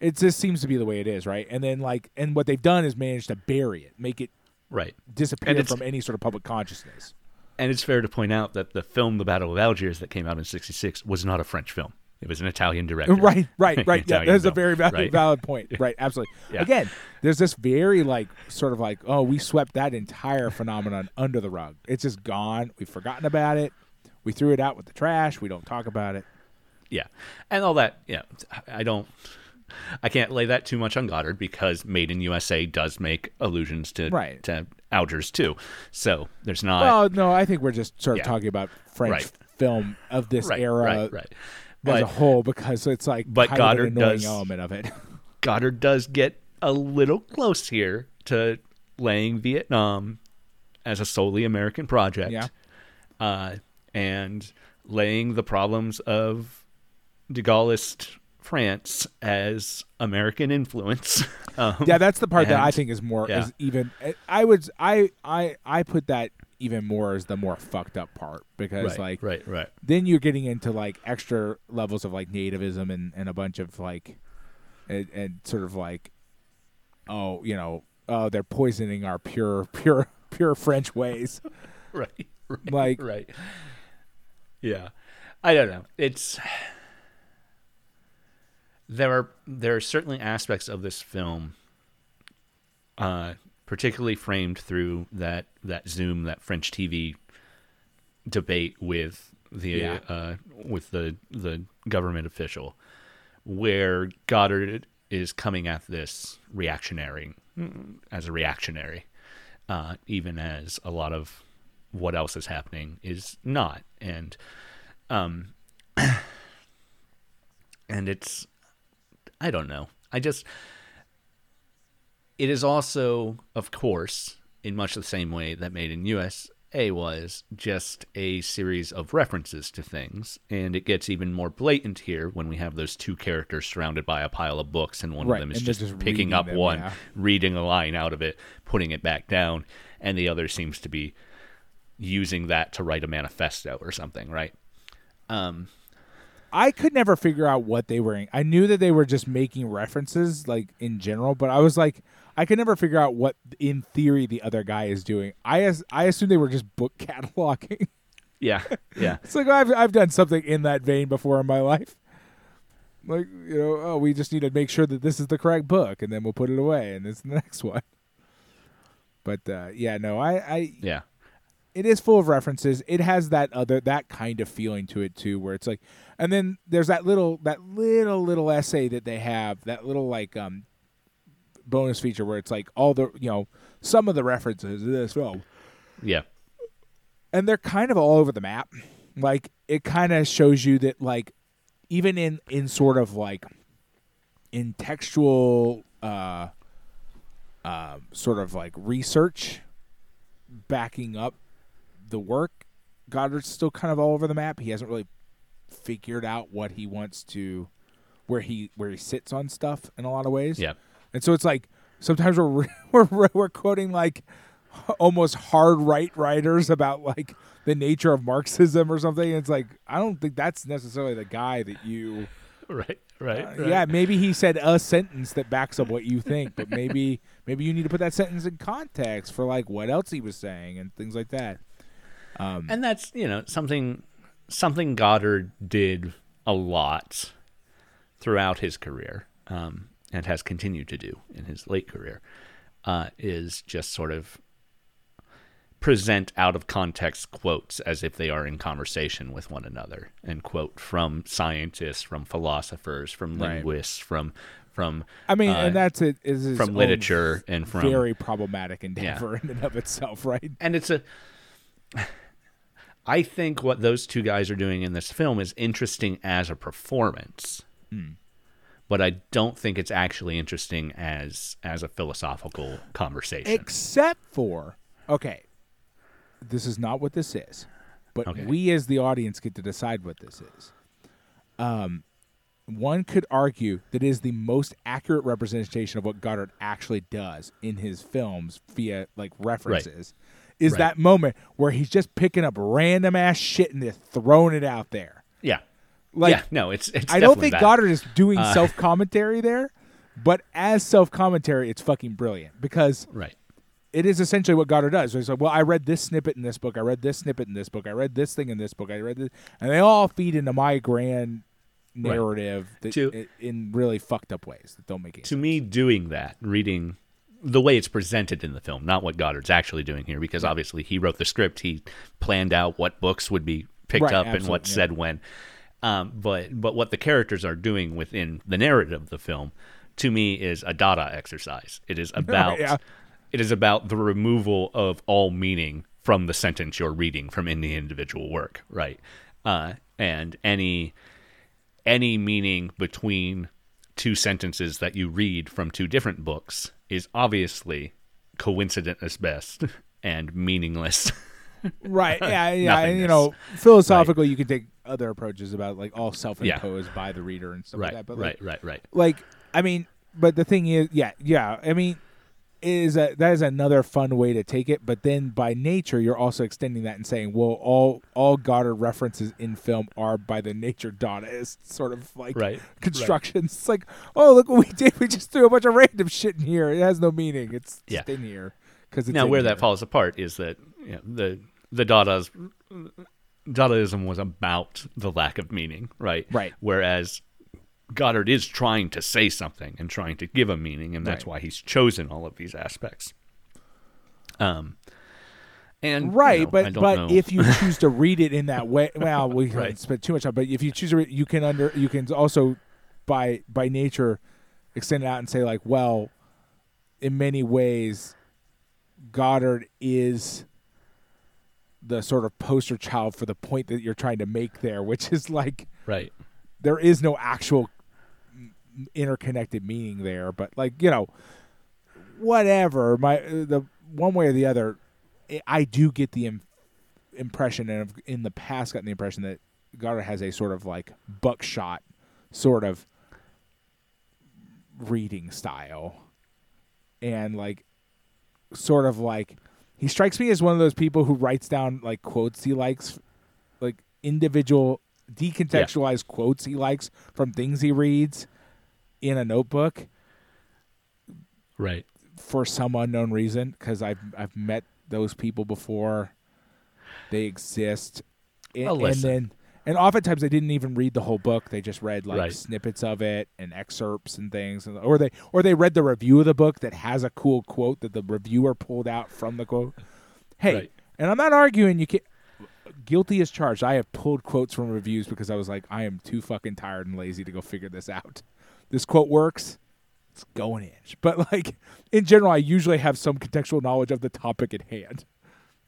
it just seems to be the way it is, right? And then like, and what they've done is managed to bury it, make it Right. disappear from any sort of public consciousness. And it's fair to point out that the film The Battle of Algiers that came out in 66 was not a French film. It was an Italian director. Right, right, right. yeah, that's a very valid, right? valid point. Right, absolutely. Yeah. Again, there's this very like sort of like, oh, we swept that entire phenomenon under the rug. It's just gone. We've forgotten about it. We threw it out with the trash. We don't talk about it. Yeah. And all that, yeah. I don't I can't lay that too much on Godard because Made in USA does make allusions to Right. to Algiers too. So there's not Well, no, I think we're just sort of Yeah. talking about French Right. film of this right, era right, right. As a whole because it's like but kind Godard of an annoying does- element of it. Godard does get a little close here to laying Vietnam as a solely American project. Yeah. Uh, and laying the problems of de Gaullist France as American influence. Um, Yeah, that's the part that I think is more yeah. is even. I would I I I put that even more is the more fucked up part because right, like right, right. then you're getting into like extra levels of like nativism and, and a bunch of like and, and sort of like oh you know oh they're poisoning our pure pure pure French ways right, right, Like- right. Yeah, I don't know. It's there are there are certainly aspects of this film, uh, particularly framed through that that Zoom that French TV debate with the Yeah. uh, with the the government official, where Godard is coming at this reactionary as a reactionary, uh, even as a lot of what else is happening is not, and um, and it's I don't know. I just it is also, of course, in much the same way that Made in USA was just a series of references to things, and it gets even more blatant here when we have those two characters surrounded by a pile of books, and one Right, of them is just, just picking up them, one, yeah. reading a line out of it, putting it back down, and the other seems to be using that to write a manifesto or something, right? Um, I could never figure out what they were. I knew that they were just making references, like in general, but I was like, I could never figure out what, in theory, the other guy is doing. I as I assumed they were just book cataloging. yeah, yeah. it's like I've I've done something in that vein before in my life. Like you know, oh, we just need to make sure that this is the correct book, and then we'll put it away, and it's the next one. But uh, yeah, no, I, I Yeah. It is full of references. It has that other that kind of feeling to it too, where it's like, and then there's that little that little little essay that they have, that little like um bonus feature where it's like all the you know some of the references to this film, Yeah. and they're kind of all over the map. Like it kind of shows you that like even in in sort of like in textual uh uh, sort of like research backing up the work godard's still kind of all over the map he hasn't really figured out what he wants to where he where he sits on stuff in a lot of ways Yeah. and so it's like sometimes we're we're we're quoting like almost hard right writers about like the nature of Marxism or something. It's like I don't think that's necessarily the guy that you. Right. Right. uh, right. Yeah, maybe he said a sentence that backs up what you think, but maybe maybe you need to put that sentence in context for like what else he was saying and things like that. Um, and that's you know something something Godard did a lot throughout his career, um, and has continued to do in his late career, uh, is just sort of present out of context quotes as if they are in conversation with one another, and quote from scientists, from philosophers, from Right. linguists, from from I mean, uh, and that's it is from literature and from very problematic endeavor in and of itself, right? and it's a I think what those two guys are doing in this film is interesting as a performance. But I don't think it's actually interesting as as a philosophical conversation. Except for okay, this is not what this is, but Okay. we as the audience get to decide what this is. Um, one could argue that it is the most accurate representation of what Godard actually does in his films via like references. Is Right. that moment where he's just picking up random ass shit and just throwing it out there? yeah. Like yeah, no, it's it's I don't think that. Godard is doing Uh, self commentary there, but as self commentary, it's fucking brilliant because Right. it is essentially what Godard does. So he's like, well, I read this snippet in this book, I read this snippet in this book, I read this thing in this book, I read this, and they all feed into my grand narrative that, To- in really fucked up ways that don't make any To me doing that, reading the way it's presented in the film, not what Godard's actually doing here because obviously he wrote the script, he planned out what books would be picked Right, up and what yeah. said when. Um, but but what the characters are doing within the narrative of the film, to me, is a Dada exercise. It is about Yeah. it is about the removal of all meaning from the sentence you're reading from any individual work, right? Uh, and any any meaning between two sentences that you read from two different books is obviously coincident as best and meaningless. right. Yeah. Yeah. And, you know, philosophically, you can take other approaches about like all self-imposed by the reader and stuff right, like that. But right, like, right, right. like I mean, but the thing is, yeah, yeah. I mean, is a, that is another fun way to take it. But then by nature, you're also extending that and saying, well, all all Godard references in film are by the nature Dadaist sort of like Right, constructions. It's like, oh, look what we did. We just threw a bunch of random shit in here. It has no meaning. It's Yeah. just in here because now where that falls apart is that you know, the the Dada's Dadaism was about the lack of meaning, right? Right. Whereas Godard is trying to say something and trying to give a meaning, and that's Right. why he's chosen all of these aspects. Um, and you Right, know, but but know. if you choose to read it in that way, well, we can Right. spend too much time. But if you choose to, read, you can under you can also by by nature extend it out and say like, well, in many ways, Godard is the sort of poster child for the point that you're trying to make there, which is like right, there is no actual interconnected meaning there but like you know whatever. My the one way or the other i- do get the Im- impression and in the past gotten the impression that Godard has a sort of like buckshot sort of reading style. And like sort of like he strikes me as one of those people who writes down like quotes he likes like individual decontextualized quotes he likes from things he reads in a notebook right. for some unknown reason because I've I've met those people before. They exist, and, and then and oftentimes they didn't even read the whole book. They just read like Right. snippets of it and excerpts and things, and, or they or they read the review of the book that has a cool quote that the reviewer pulled out from the quote. Hey, Right. and I'm not arguing you can guilty as charged. I have pulled quotes from reviews because I was like, I am too fucking tired and lazy to go figure this out. This quote works. It's going in. But like in general, I usually have some contextual knowledge of the topic at hand.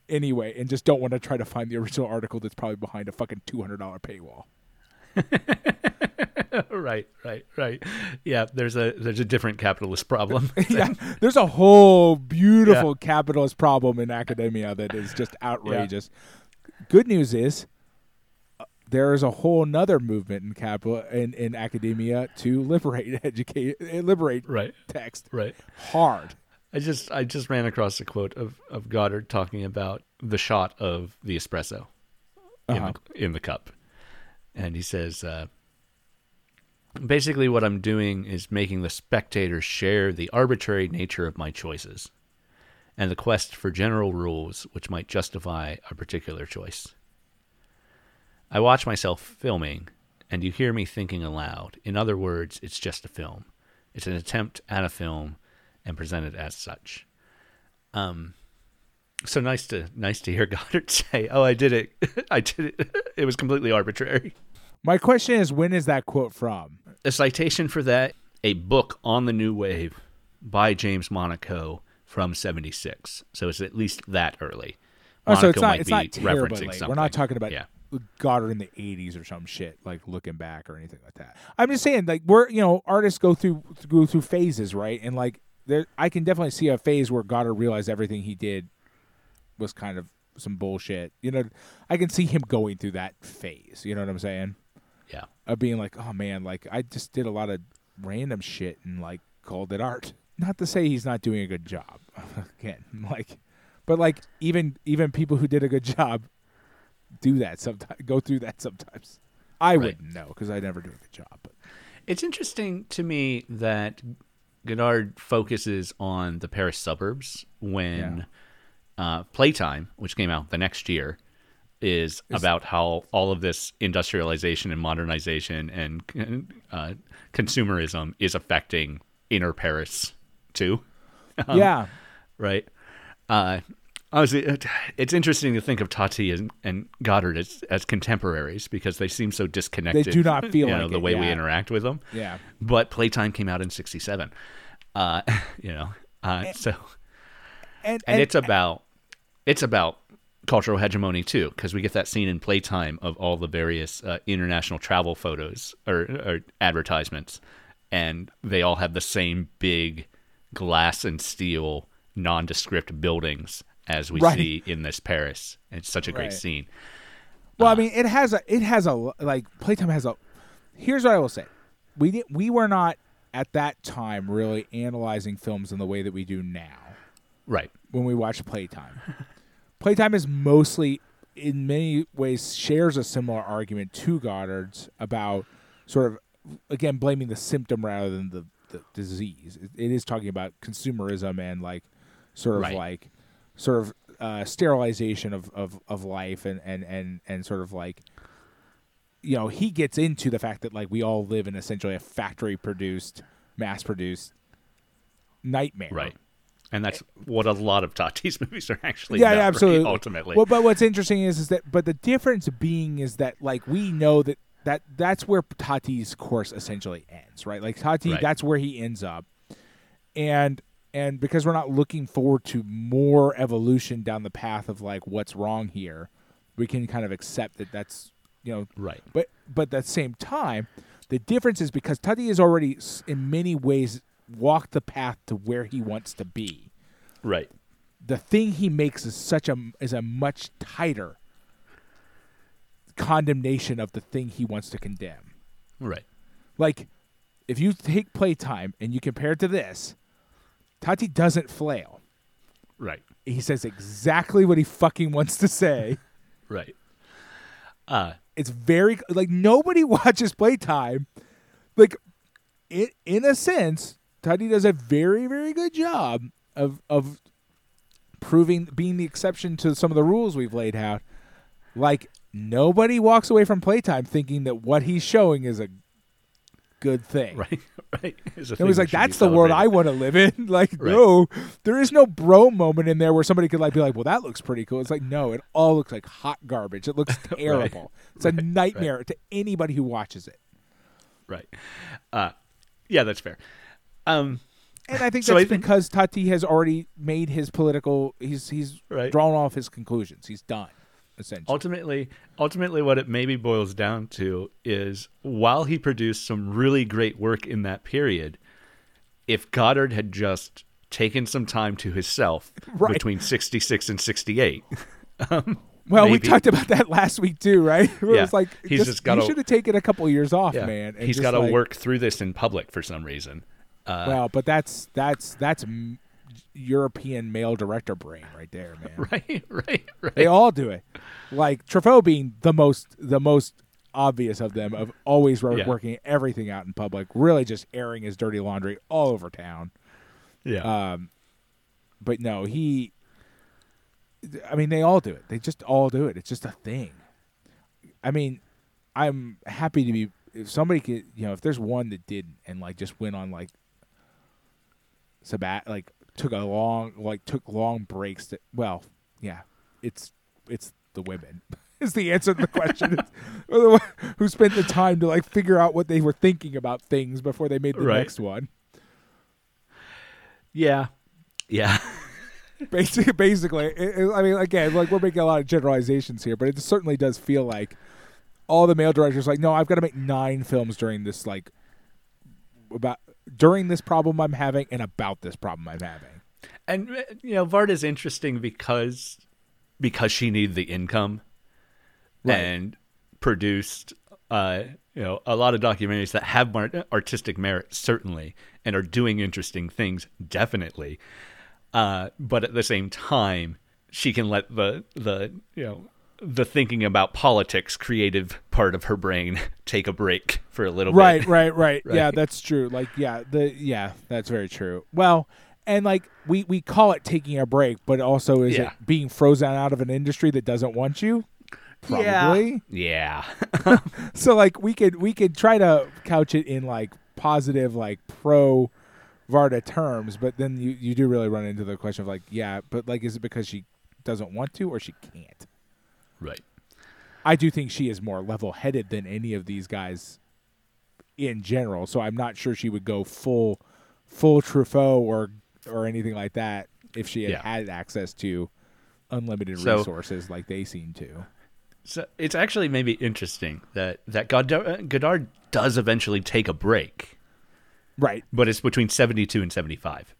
Anyway, and just don't want to try to find the original article that's probably behind a fucking two hundred dollar paywall. right, right, right. Yeah, there's a there's a different capitalist problem. yeah, there's a whole beautiful capitalist problem in academia that is just outrageous. Good news is there is a whole nother movement in capital in, in academia to liberate educate liberate right, text right. hard. I just I just ran across a quote of, of Godard talking about the shot of the espresso in, Uh-huh. the, in the cup, and he says, uh, basically, what I'm doing is making the spectator share the arbitrary nature of my choices, and the quest for general rules which might justify a particular choice. I watch myself filming, and you hear me thinking aloud. In other words, it's just a film. It's an attempt at a film and presented as such. Um, so nice to nice to hear Godard say, "Oh, I did it. I did it. It was completely arbitrary." My question is, when is that quote from? A citation for that: a book on the new wave by James Monaco from '76. So it's at least that early. Oh, so it's Monaco not might it's be not terribly referencing late. something. We're not talking about yeah. Godard in the '80s or some shit like looking back or anything like that. I'm just saying, like we're you know artists go through go through phases, right? And like there, I can definitely see a phase where Godard realized everything he did was kind of some bullshit. You know, I can see him going through that phase. You know what I'm saying? Yeah. Of being like, oh man, like I just did a lot of random shit and like called it art. Not to say he's not doing a good job. Again, like, but like even even people who did a good job do that sometimes. Go through that sometimes. I Right. wouldn't know because I never do a good job. But It's interesting to me that Godard focuses on the Paris suburbs when uh, Playtime, which came out the next year, is about how all of this industrialization and modernization and uh, consumerism is affecting inner Paris too. Um, yeah, right? Uh, honestly, it- it's interesting to think of Tati and, and Godard as, as contemporaries because they seem so disconnected. They do not feel you know, like the it, way we interact with them. yeah. But Playtime came out in '67, uh, you know, uh, so And and it's about it's about cultural hegemony too because we get that scene in Playtime of all the various uh, international travel photos or, or advertisements and they all have the same big glass and steel nondescript buildings as we Right. see in this Paris. It's such a great Right. scene. Well, I Uh, mean, it has a it has a like Playtime has a. Here's what I will say: we didn't we were not at that time really analyzing films in the way that we do now Right. when we watch Playtime. Playtime is mostly, in many ways, shares a similar argument to Godard's about sort of again blaming the symptom rather than the, the disease. It, it is talking about consumerism and like sort of Right. like sort of uh, sterilization of, of, of life and, and, and, and sort of like you know he gets into the fact that like we all live in essentially a factory produced mass produced nightmare Right. And that's what a lot of Tati's movies are actually yeah, about, yeah, right, absolutely. ultimately. Well, but what's interesting is, is that, but the difference being is that, like, we know that that that's where Tati's course essentially ends, right? Like Tati, Right. that's where he ends up, and and because we're not looking forward to more evolution down the path of like what's wrong here, we can kind of accept that that's you know right. but but at the same time, the difference is because Tati has already, in many ways, walked the path to where he wants to be Right. the thing he makes is such a is a much tighter condemnation of the thing he wants to condemn. Right. Like if you take playtime and you compare it to this, Tati doesn't flail. Right. He says exactly what he fucking wants to say. Right. Uh It's very like nobody watches playtime. Like in in a sense, Tati does a very very good job of of proving being the exception to some of the rules we've laid out. Like nobody walks away from playtime thinking that what he's showing is a good thing. right. Right. It was like that should be that's the world I want to live in. Like Right. no, there is no bro moment in there where somebody could like be like, "Well, that looks pretty cool." It's like no, it all looks like hot garbage. It looks terrible. It's a nightmare to anybody who watches it. Right. Uh yeah, that's fair. Um And I think So that's I think- because Tati has already made his political. He's he's Right. drawn off his conclusions. He's done essentially. ultimately ultimately what it maybe boils down to is while he produced some really great work in that period if godard had just taken some time to himself Right. between 66 and 68 um, well, we talked about that last week too, right? Where Yeah. It's like He's just, just gotta- you should have taken a couple years off, yeah, man. he's got to like- work through this in public for some reason uh, Well, but that's that's that's European male director brain right there, man. right right right They all do it. Like Truffaut being the most the most obvious of them of always Yeah. working everything out in public, really just airing his dirty laundry all over town. yeah Um, but no, he. I mean, they all do it. They just all do it. It's just a thing. I mean, I'm happy to be. If somebody could, you know, if there's one that didn't and like just went on like sabbat, like took a long, like took long breaks. To, well, yeah, it's it's the women. Is the answer to the question? It's- or the one who spent the time to like figure out what they were thinking about things before they made the Right. next one. yeah yeah Basically, basically, it, it- I mean, again, like we're making a lot of generalizations here, but it certainly does feel like all the male directors like, no, I've got to make nine films during this like about during this problem I'm having and about this problem I'm having. and uh, you know varda's interesting because because she needed the income Right. and produced uh, you know a lot of documentaries that have artistic merit certainly and are doing interesting things definitely uh, but at the same time she can let the the you know the thinking about politics creative part of her brain take a break for a little Right, bit right, right, right. Yeah, that's true. Like, yeah, the yeah, that's very true. Well, and like we we call it taking a break, but also is Yeah. it being frozen out of an industry that doesn't want you? Probably. yeah so like we could we could try to couch it in like positive like pro Varda terms, but then you you do really run into the question of like yeah, but like is it because she doesn't want to or she can't? Right I do think she is more level headed than any of these guys in general, so I'm not sure she would go full full Truffaut or or anything like that if she had Yeah. had access to unlimited So- resources like they seem to. So it's actually maybe interesting that that Godard, uh, Godard does eventually take a break, Right. but it's between 72 and 75.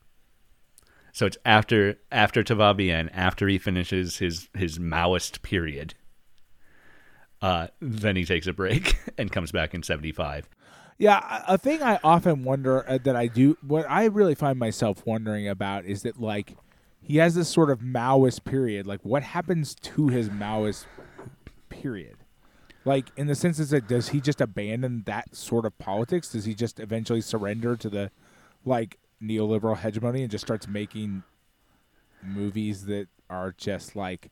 So it's after after Tout Va after he finishes his his Maoist period. Uh, then he takes a break and comes back in 75. Yeah, a a thing I often wonder uh, that I do, what I really find myself wondering about is that like he has this sort of Maoist period. Like, what happens to his Maoist period? Like, in the sense is that does he just abandon that sort of politics? Does he just eventually surrender to the like neoliberal hegemony and just starts making movies that are just like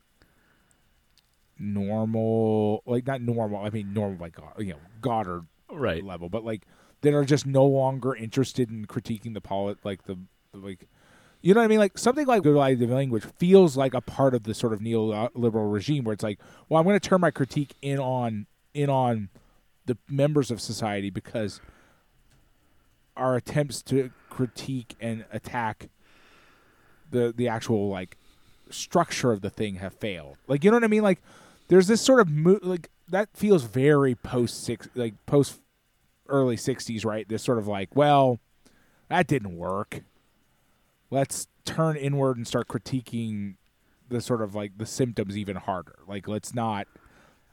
normal, like not normal. I mean, normal like God- you know Godard Right. level, but like that are just no longer interested in critiquing the polit like the, like you know what I mean? Like something like Good Language feels like a part of the sort of neoliberal regime where it's like, well, I'm going to turn my critique in on in on the members of society because our attempts to critique and attack the the actual like structure of the thing have failed. Like you know what I mean? Like there's this sort of mo- like that feels very post six like post early 60s, right? This sort of like, well, that didn't work. Let's turn inward and start critiquing the sort of like the symptoms even harder. Like let's not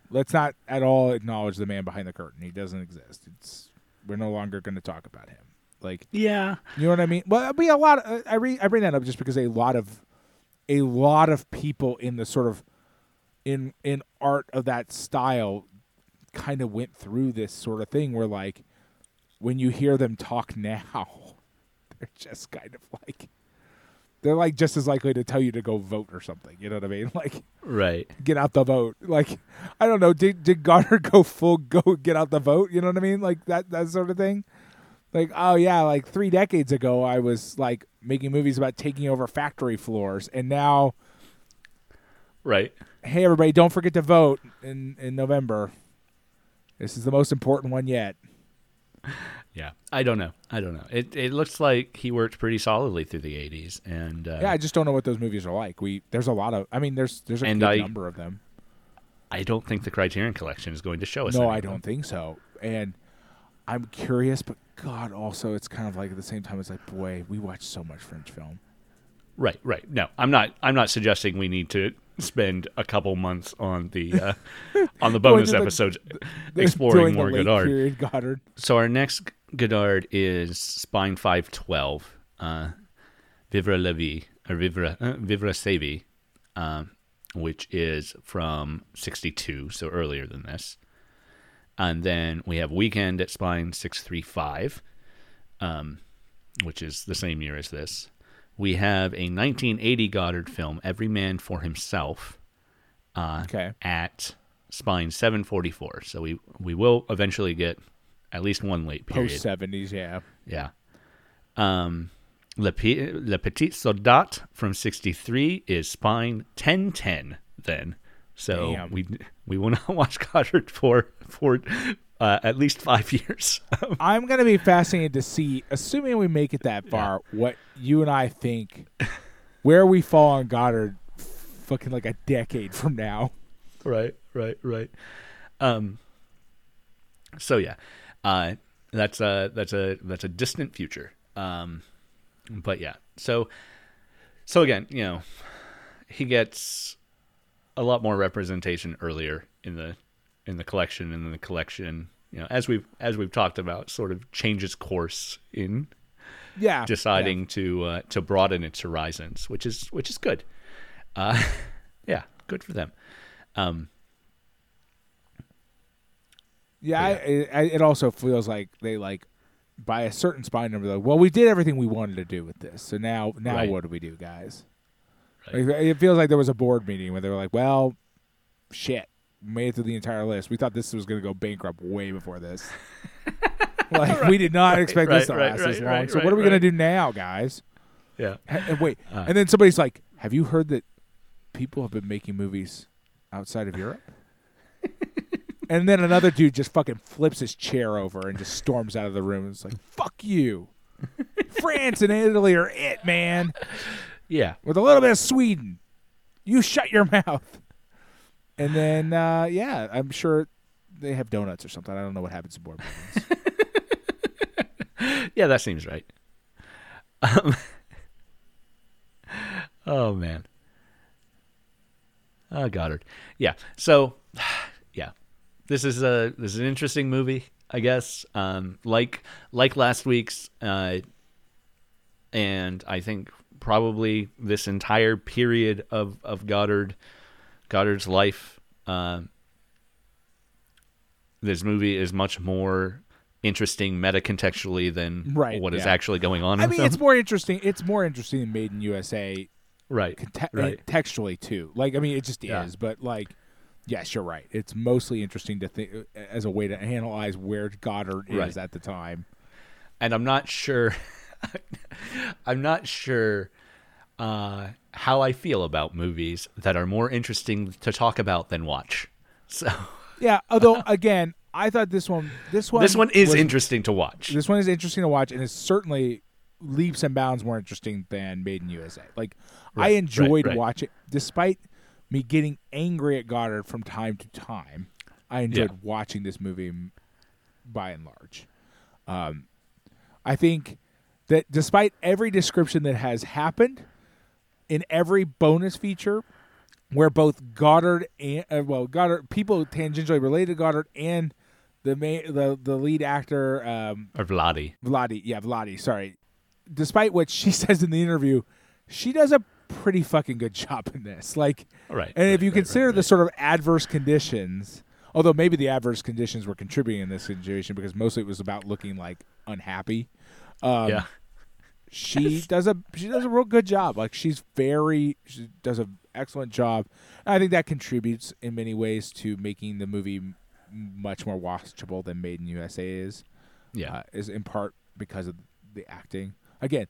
let's not at all acknowledge the man behind the curtain. He doesn't exist. It's we're no longer going to talk about him. Like Yeah. you know what I mean? Well, I mean a lot. Of, I re, I bring that up just because a lot of a lot of people in the sort of in in art of that style kind of went through this sort of thing where like when you hear them talk now, they're just kind of like they're like just as likely to tell you to go vote or something. You know what I mean? Like Right. get out the vote. Like I don't know. Did did Godard go full go get out the vote? You know what I mean? Like that that sort of thing. Like oh yeah, like three decades ago I was like making movies about taking over factory floors, and now Right. hey everybody, don't forget to vote in in November. This is the most important one yet. Yeah. I don't know. I don't know. It it looks like he worked pretty solidly through the 80s and uh, Yeah, I just don't know what those movies are like. We there's a lot of. I mean, there's there's a good I- number of them. I don't think the Criterion collection is going to show us No, I don't think so. And I'm curious, but God, also it's kind of like at the same time, it's like, boy, we watch so much French film. Right, right. No, I'm not. I'm not suggesting we need to spend a couple months on the uh, on the bonus the- episodes exploring more Godard. period Godard. So our next Godard is Spine 512, uh, Vivre la vie, or Vivre, uh, Vivre sa vie, um, which is from 62, so earlier than this. And then we have Weekend at Spine 635, um, which is the same year as this. We have a 1980 Godard film, Every Man for Himself, uh, Okay. at Spine 744. So we we will eventually get at least one late period. Post seventies, yeah. Yeah. Um, Le, P- Le Petit Soldat from 63 is Spine 1010 then. So Damn. we we will not watch Godard for for uh, at least five years. I'm gonna be fascinated to see, assuming we make it that far, what you and I think, where we fall on Godard, fucking like a decade from now. right, right, right. Um. So yeah, uh, that's a that's a that's a distant future. Um, but yeah, so so again, you know, he gets a lot more representation earlier in the in the collection, and then the collection, you know, as we've as we've talked about, sort of changes course in Yeah, deciding to uh, to broaden its horizons, which is which is good. Uh, yeah, good for them. Um, Yeah, I, I, it also feels like they like by a certain spine number. Like, well, we did everything we wanted to do with this, so now now Right. what do we do, guys? Right. Like, it feels like there was a board meeting where they were like, "Well, shit, made it through the entire list. We thought this was going to go bankrupt way before this. like we did not expect this to right, last right, this long. right, so right, what are we going to do now, guys? yeah, And wait, Uh. and then somebody's like, "Have you heard that people have been making movies outside of Europe?" and then another dude just fucking flips his chair over and just storms out of the room. It's like, "Fuck you." France and Italy are it, man. Yeah, With a little bit of Sweden. You shut your mouth. And then uh, yeah, I'm sure they have donuts or something. I don't know what happens to board meetings. yeah, that seems right. Um, oh man. Oh Godard. Yeah. So, yeah, this is a this is an interesting movie, I guess. Um, like like last week's, uh, and I think probably this entire period of of Godard Godard's life. Um, this movie is much more interesting meta contextually than Right, what is yeah. actually going on. I in mean, it's more interesting. It's more interesting than Made in USA right, conte- right. textually too. Like, I mean, it just Yeah. is. But like, yes, you're right. It's mostly interesting to think as a way to analyze where Godard is Right. at the time. and I'm not sure. I'm not sure uh, how I feel about movies that are more interesting to talk about than watch. So Yeah. Although, again, I thought this one, this one, this one is was- interesting to watch. This one is interesting to watch, and is certainly leaps and bounds more interesting than Made in USA. Like, I enjoyed right, right. watching, despite me getting angry at Godard from time to time. I enjoyed Yeah. watching this movie, by and large. Um, I think that despite every description that has happened in every bonus feature, where both Godard and uh, well Godard people tangentially related to Godard and the ma- the the lead actor um, Or Vlady. Vlady, yeah, Vlady. Sorry. Despite what she says in the interview, she does a pretty fucking good job in this. Like, Right. and if you right, consider right, the sort of adverse conditions, although maybe the adverse conditions were contributing in this situation because mostly it was about looking like unhappy. Um, yeah. she does a she does a real good job. Like she's very she does an excellent job. And I think that contributes in many ways to making the movie much more watchable than Made in USA is. Yeah. uh, is in part because of the acting. Again,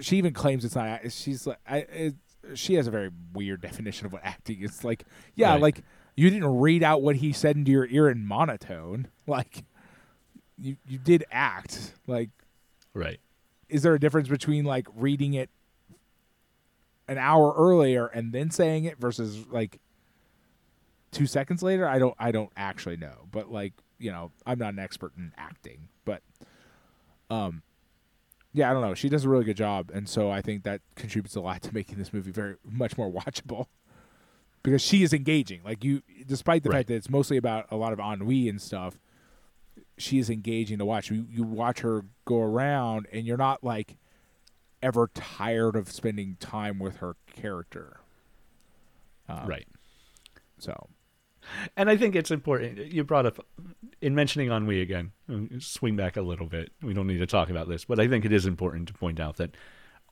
she even claims it's not. She's like, I, it, she has a very weird definition of what acting is. Like, yeah, Right. like you didn't read out what he said into your ear in monotone. Like, you you did act. Like, right. is there a difference between like reading it an hour earlier and then saying it versus like two seconds later? I don't I don't actually know. But like, you know, I'm not an expert in acting. But um yeah, I don't know. She does a really good job, and so I think that contributes a lot to making this movie very much more watchable. Because she is engaging. Like you despite the Right. fact that it's mostly about a lot of ennui and stuff, she is engaging to watch. You you watch her go around, and you're not like ever tired of spending time with her character. Um, right. So And I think it's important. You brought up in mentioning ennui again. Swing back a little bit. We don't need to talk about this, but I think it is important to point out that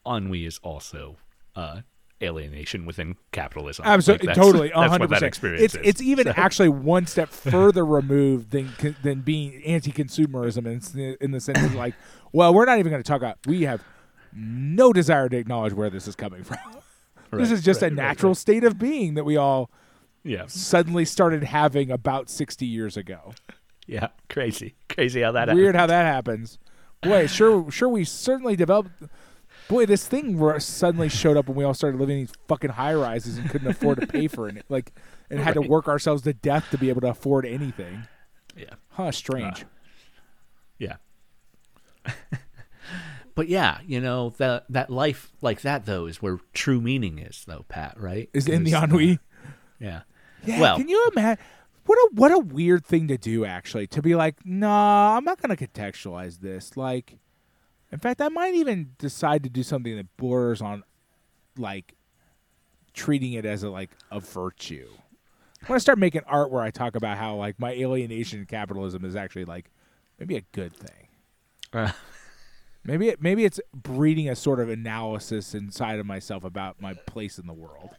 ennui is also uh, alienation within capitalism. absolutely, Like, that's- totally, hundred percent. experience It's is. it's even actually one step further removed than than being anti-consumerism in, in the sense of like, well, we're not even going to talk about. We have no desire to acknowledge where this is coming from. this Right, is just right, a natural right. state of being that we all Yeah, suddenly started having about sixty years ago. yeah, crazy, crazy how that Weird how that happens. Boy, sure, sure. We certainly developed. Boy, this thing suddenly showed up when we all started living in these fucking high rises and couldn't afford to pay for it, like, and had to work ourselves to death to be able to afford anything. Yeah, Huh? Strange. yeah. but yeah, you know that that life like that though is where true meaning is, though, Pat. Right? is in the 'Cause, uh, ennui. Yeah. Yeah. well- can you imagine? What a what a weird thing to do. Actually, to be like, nah, I'm not going to contextualize this. Like, in fact, I might even decide to do something that borders on, like, treating it as a like a virtue. I want to start making art where I talk about how like my alienation in capitalism is actually like maybe a good thing. Uh, Maybe it, maybe it's breeding a sort of analysis inside of myself about my place in the world.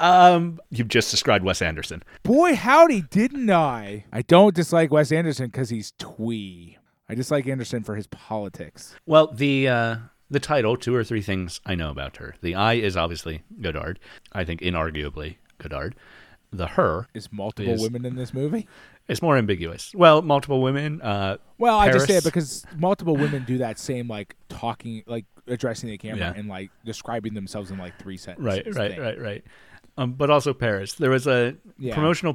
um, you've just described Wes Anderson. Boy, howdy, didn't I? I don't dislike Wes Anderson because he's twee. I dislike Anderson for his politics. Well, the uh, the title, two or three things I know about her. The I is obviously Godard. I think inarguably Godard. The her Is multiple Is- women in this movie? It's more ambiguous. Well, multiple women. Uh, Well, I just say it because multiple women do that same like talking, like addressing the camera Yeah. and like describing themselves in like three sentences. right, right, thing. right, right. Um, but also Paris. There was a Yeah. promotional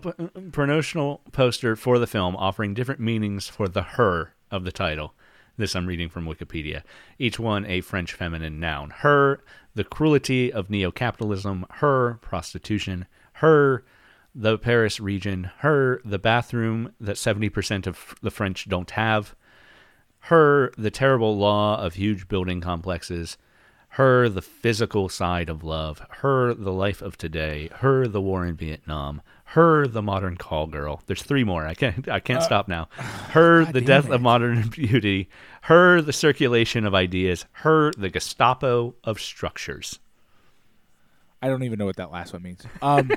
promotional poster for the film offering different meanings for the her of the title. This I'm reading from Wikipedia. Each one a French feminine noun. Her, the cruelty of neo capitalism. Her, prostitution. Her, the Paris region. Her, the bathroom that 70% of the French don't have. Her, the terrible law of huge building complexes. Her, the physical side of love. Her, the life of today. Her, the war in Vietnam. Her, the modern call girl. There's three more. I can't. I can't stop now. Her, the death it. of modern beauty. Her, the circulation of ideas. Her, the Gestapo of structures. I don't even know what that last one means. Um,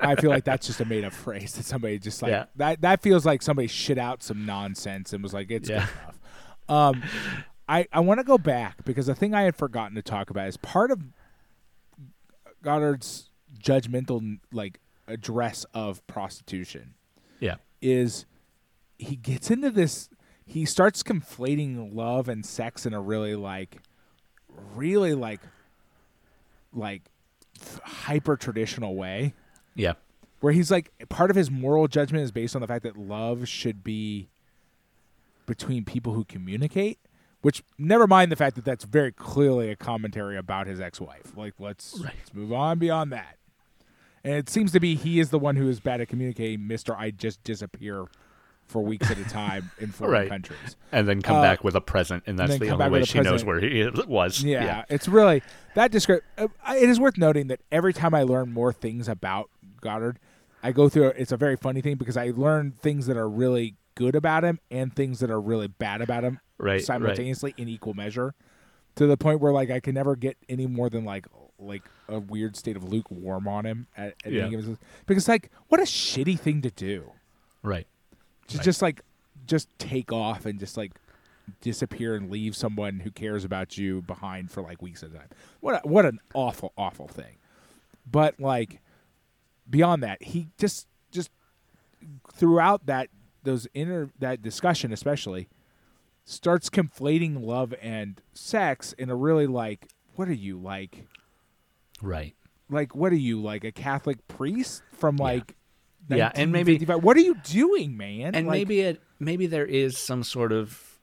I feel like that's just a made up phrase that somebody just like Yeah. that. That feels like somebody shit out some nonsense and was like, "It's Yeah. good enough." Um, I I want to go back because the thing I had forgotten to talk about is part of Godard's judgmental like address of prostitution Yeah. is he gets into this he starts conflating love and sex in a really like really like like hyper traditional way Yeah. where he's like part of his moral judgment is based on the fact that love should be between people who communicate which never mind the fact that that's very clearly a commentary about his ex-wife like let's, Right. let's move on beyond that and it seems to be he is the one who is bad at communicating mr i just disappear for weeks at a time in foreign Right. countries And then come Uh, back with a present, and that's then the only way she knows where he was. Yeah, it's really that descript. Uh, it is worth noting that every time I learn more things about Godard, I go through. It's a very funny thing because I learn things that are really good about him and things that are really bad about him Right, right. simultaneously in equal measure, to the point where like I can never get any more than like like a weird state of lukewarm on him at, at Yeah. any given because like what a shitty thing to do Right. to Right. just like just take off and just like disappear and leave someone who cares about you behind for like weeks at a time. What a, what an awful awful thing. But like beyond that, he just just throughout that those inner that discussion especially starts conflating love and sex in a really like what are you like Right. like what are you like a Catholic priest from like Yeah, and maybe- what are you doing, man? and Like- maybe it maybe there is some sort of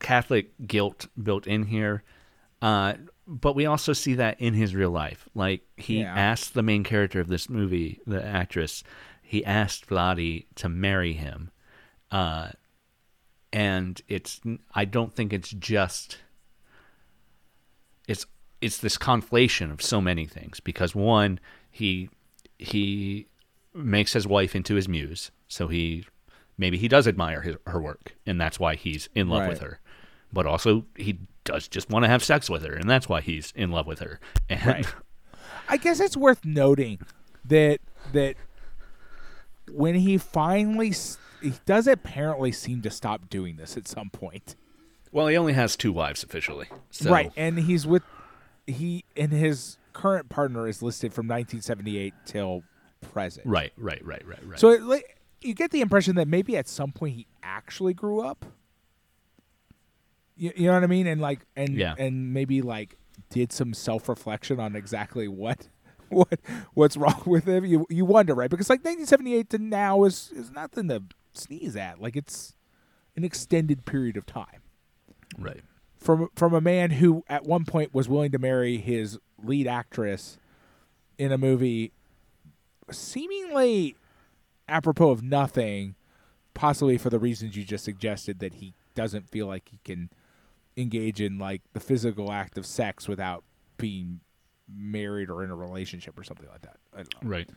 Catholic guilt built in here, uh, but we also see that in his real life. Like he Yeah. asked the main character of this movie, the actress, he asked Vlady to marry him, uh, and it's I don't think it's just it's it's this conflation of so many things because one he he makes his wife into his muse so he maybe he does admire his, her work and that's why he's in love with her but also he does just want to have sex with her and that's why he's in love with her and Right. I guess it's worth noting that that when he finally he does apparently seem to stop doing this at some point. well he only has two wives officially so Right, and he's with he and his current partner is listed from 1978 till present. right right right right right So it, like, you get the impression that maybe at some point he actually grew up. You, you know what I mean? And like, and Yeah. and maybe like did some self reflection on exactly what what what's wrong with him. You you wonder, right? Because like 1978 to now is is nothing to sneeze at. Like it's an extended period of time right from from a man who at one point was willing to marry his lead actress in a movie seemingly apropos of nothing possibly for the reasons you just suggested that he doesn't feel like he can engage in like the physical act of sex without being married or in a relationship or something like that. I don't know. right.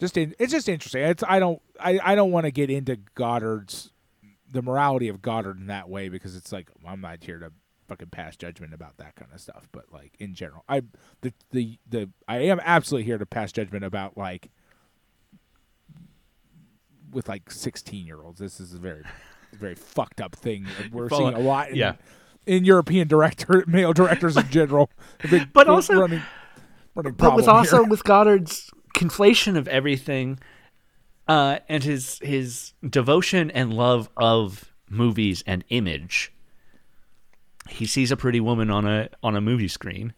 Just in, it's just interesting. It's i don't i, I don't want to get into godard's the morality of godard in that way because it's like i'm not here to fucking pass judgment about that kind of stuff but like in general i the the, the i am absolutely here to pass judgment about like with like 16 year olds this is a very very fucked up thing we're Follow- seeing a lot in, yeah. in european director male directors in general But also- running, running but with also here. with Godard's conflation of everything, uh, and his his devotion and love of movies and image, he sees a pretty woman on a on a movie screen,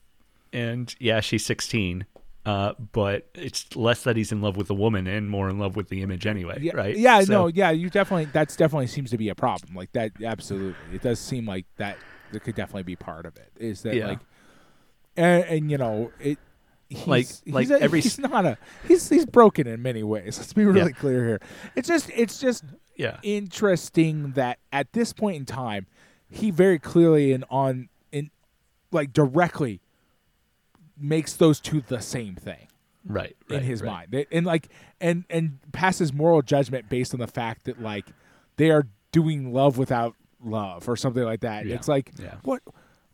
and yeah, she's sixteen, Uh, but it's less that he's in love with the woman and more in love with the image anyway, yeah, right? Yeah, So- no, yeah, you definitely that's definitely seems to be a problem. Like that, absolutely. It does seem like that. That could definitely be part of it. Is that Yeah. like, and, and you know it. He's, Like- he's like a- every he's not a he's he's broken in many ways. Let's be really Yeah. clear here. It's just it's just Yeah. interesting that at this point in time, he very clearly and on in like directly makes those two the same thing Right. in his right. mind and like and and passes moral judgment based on the fact that like they are doing love without love or something like that Yeah, it's like yeah. what,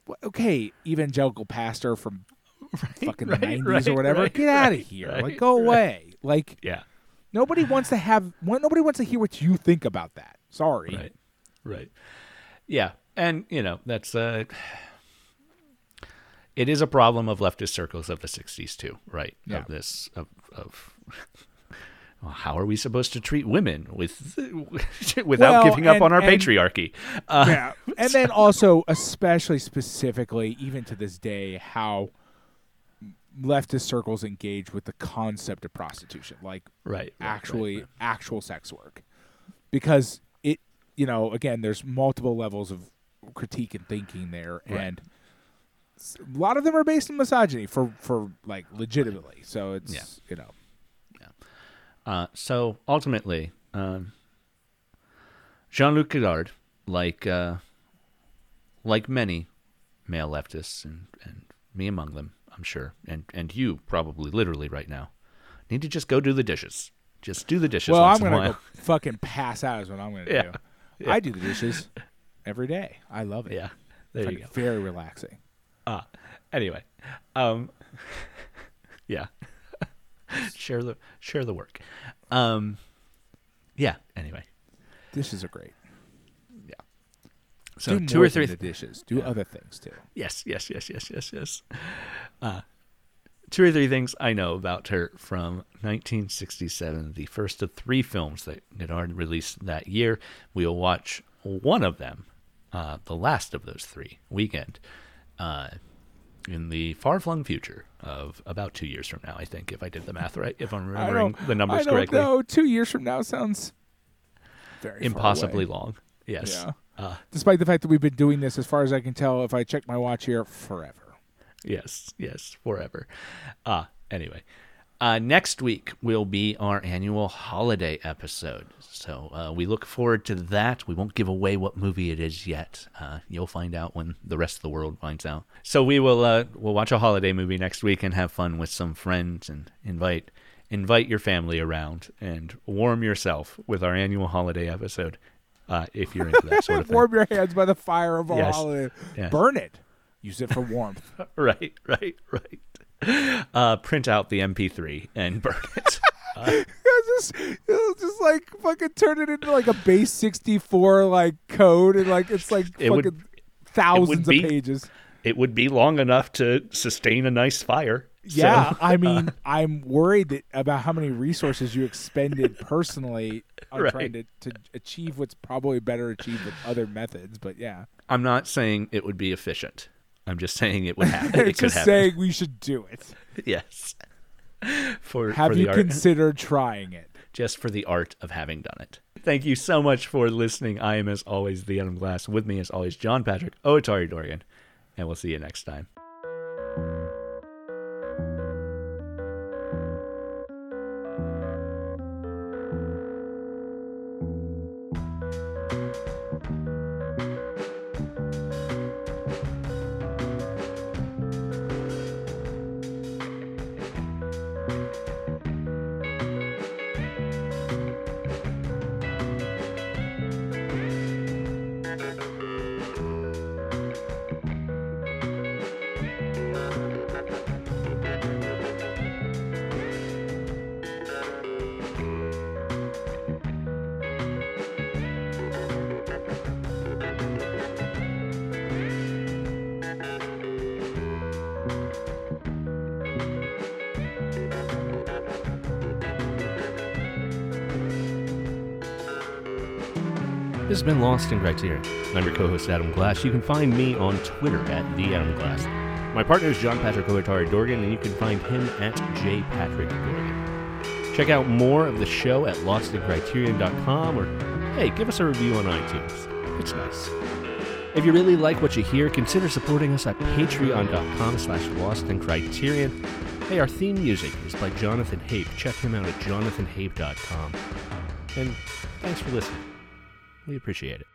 what okay evangelical pastor from fucking right, 90s right, or whatever right, get out of right, here right, like go right. away like Yeah. nobody wants to have nobody wants to hear what you think about that sorry Right. Right. Yeah. And, you know, that's uh it is a problem of leftist circles of the 60s too, right? Yeah. Of this of of well, how are we supposed to treat women with without Well, giving up and- on our and- patriarchy? Uh, yeah and then also especially specifically even to this day how leftist circles engage with the concept of prostitution like right. actually right, right. actual sex work because it you know again there's multiple levels of critique and thinking there and a lot of them are based on misogyny for for like legitimately so it's Yeah. you know Uh, so ultimately, um, Jean-Luc Godard, like uh, like many male leftists, and, and me among them, I'm sure, and and you probably literally right now, need to just go do the dishes. Just do the dishes. well i'm gonna go fucking pass out is what i'm gonna Yeah. do Yeah. i do the dishes every day i love it Yeah, there Find you go. very relaxing Ah, anyway, um, yeah, share the share the work. Um, yeah. Anyway, dishes are great Yeah. so do two or three the dishes do other things too Yes, yes, yes, yes, yes, yes. Uh, two or three things I know about her from 1967, the first of three films that Godard released that year. We'll watch one of them, uh, the last of those three, Weekend, uh, in the far flung future of about two years from now, I think, if I did the math right, if I'm remembering the numbers I don't correctly. know. Two years from now sounds very Impossibly long. Yes. Yeah. Uh, Despite the fact that we've been doing this, as far as I can tell, if I check my watch here, forever. Yes, yes, forever. Uh, anyway, uh, next week will be our annual holiday episode. So uh, we look forward to that. We won't give away what movie it is yet. Uh, you'll find out when the rest of the world finds out. So we will uh, we'll watch a holiday movie next week and have fun with some friends and invite invite your family around and warm yourself with our annual holiday episode. Uh, if you're into that sort of thing. Warm your hands by the fire of a Yes. holiday. Burn it. Use it for warmth. right, right, right. Uh, print out the MP3 and burn it. It's just, it'll just like fucking turn it into like a base sixty four like code and like it's like It fucking would- thousands be- of pages. it would be long enough to sustain a nice fire. So- Yeah, I mean, I'm worried that about how many resources you expended personally on Right. trying to, to achieve what's probably better achieved with other methods. But yeah, I'm not saying it would be efficient. I'm just saying it would happen. it just happen. saying we should do it. yes. For Have for you art, considered trying it? just for the art of having done it. Thank you so much for listening. I am as always the Adam Glass. With me as always John Patrick Oatari Dorgan, and we'll see you next time. Been Lost in Criterion. I'm your co-host Adam Glass. You can find me on Twitter at the Adam Glass. My partner is John Patrick Ovatari Dorgan, and you can find him at jpatrickdorgan. Check out more of the show at lostincriterion.com or, hey, give us a review on iTunes. It's nice. If you really like what you hear, consider supporting us at patreon.com slash lostandcriterion. Hey, our theme music is by Jonathan Hape. Check him out at jonathanhape.com. And thanks for listening. We appreciate it.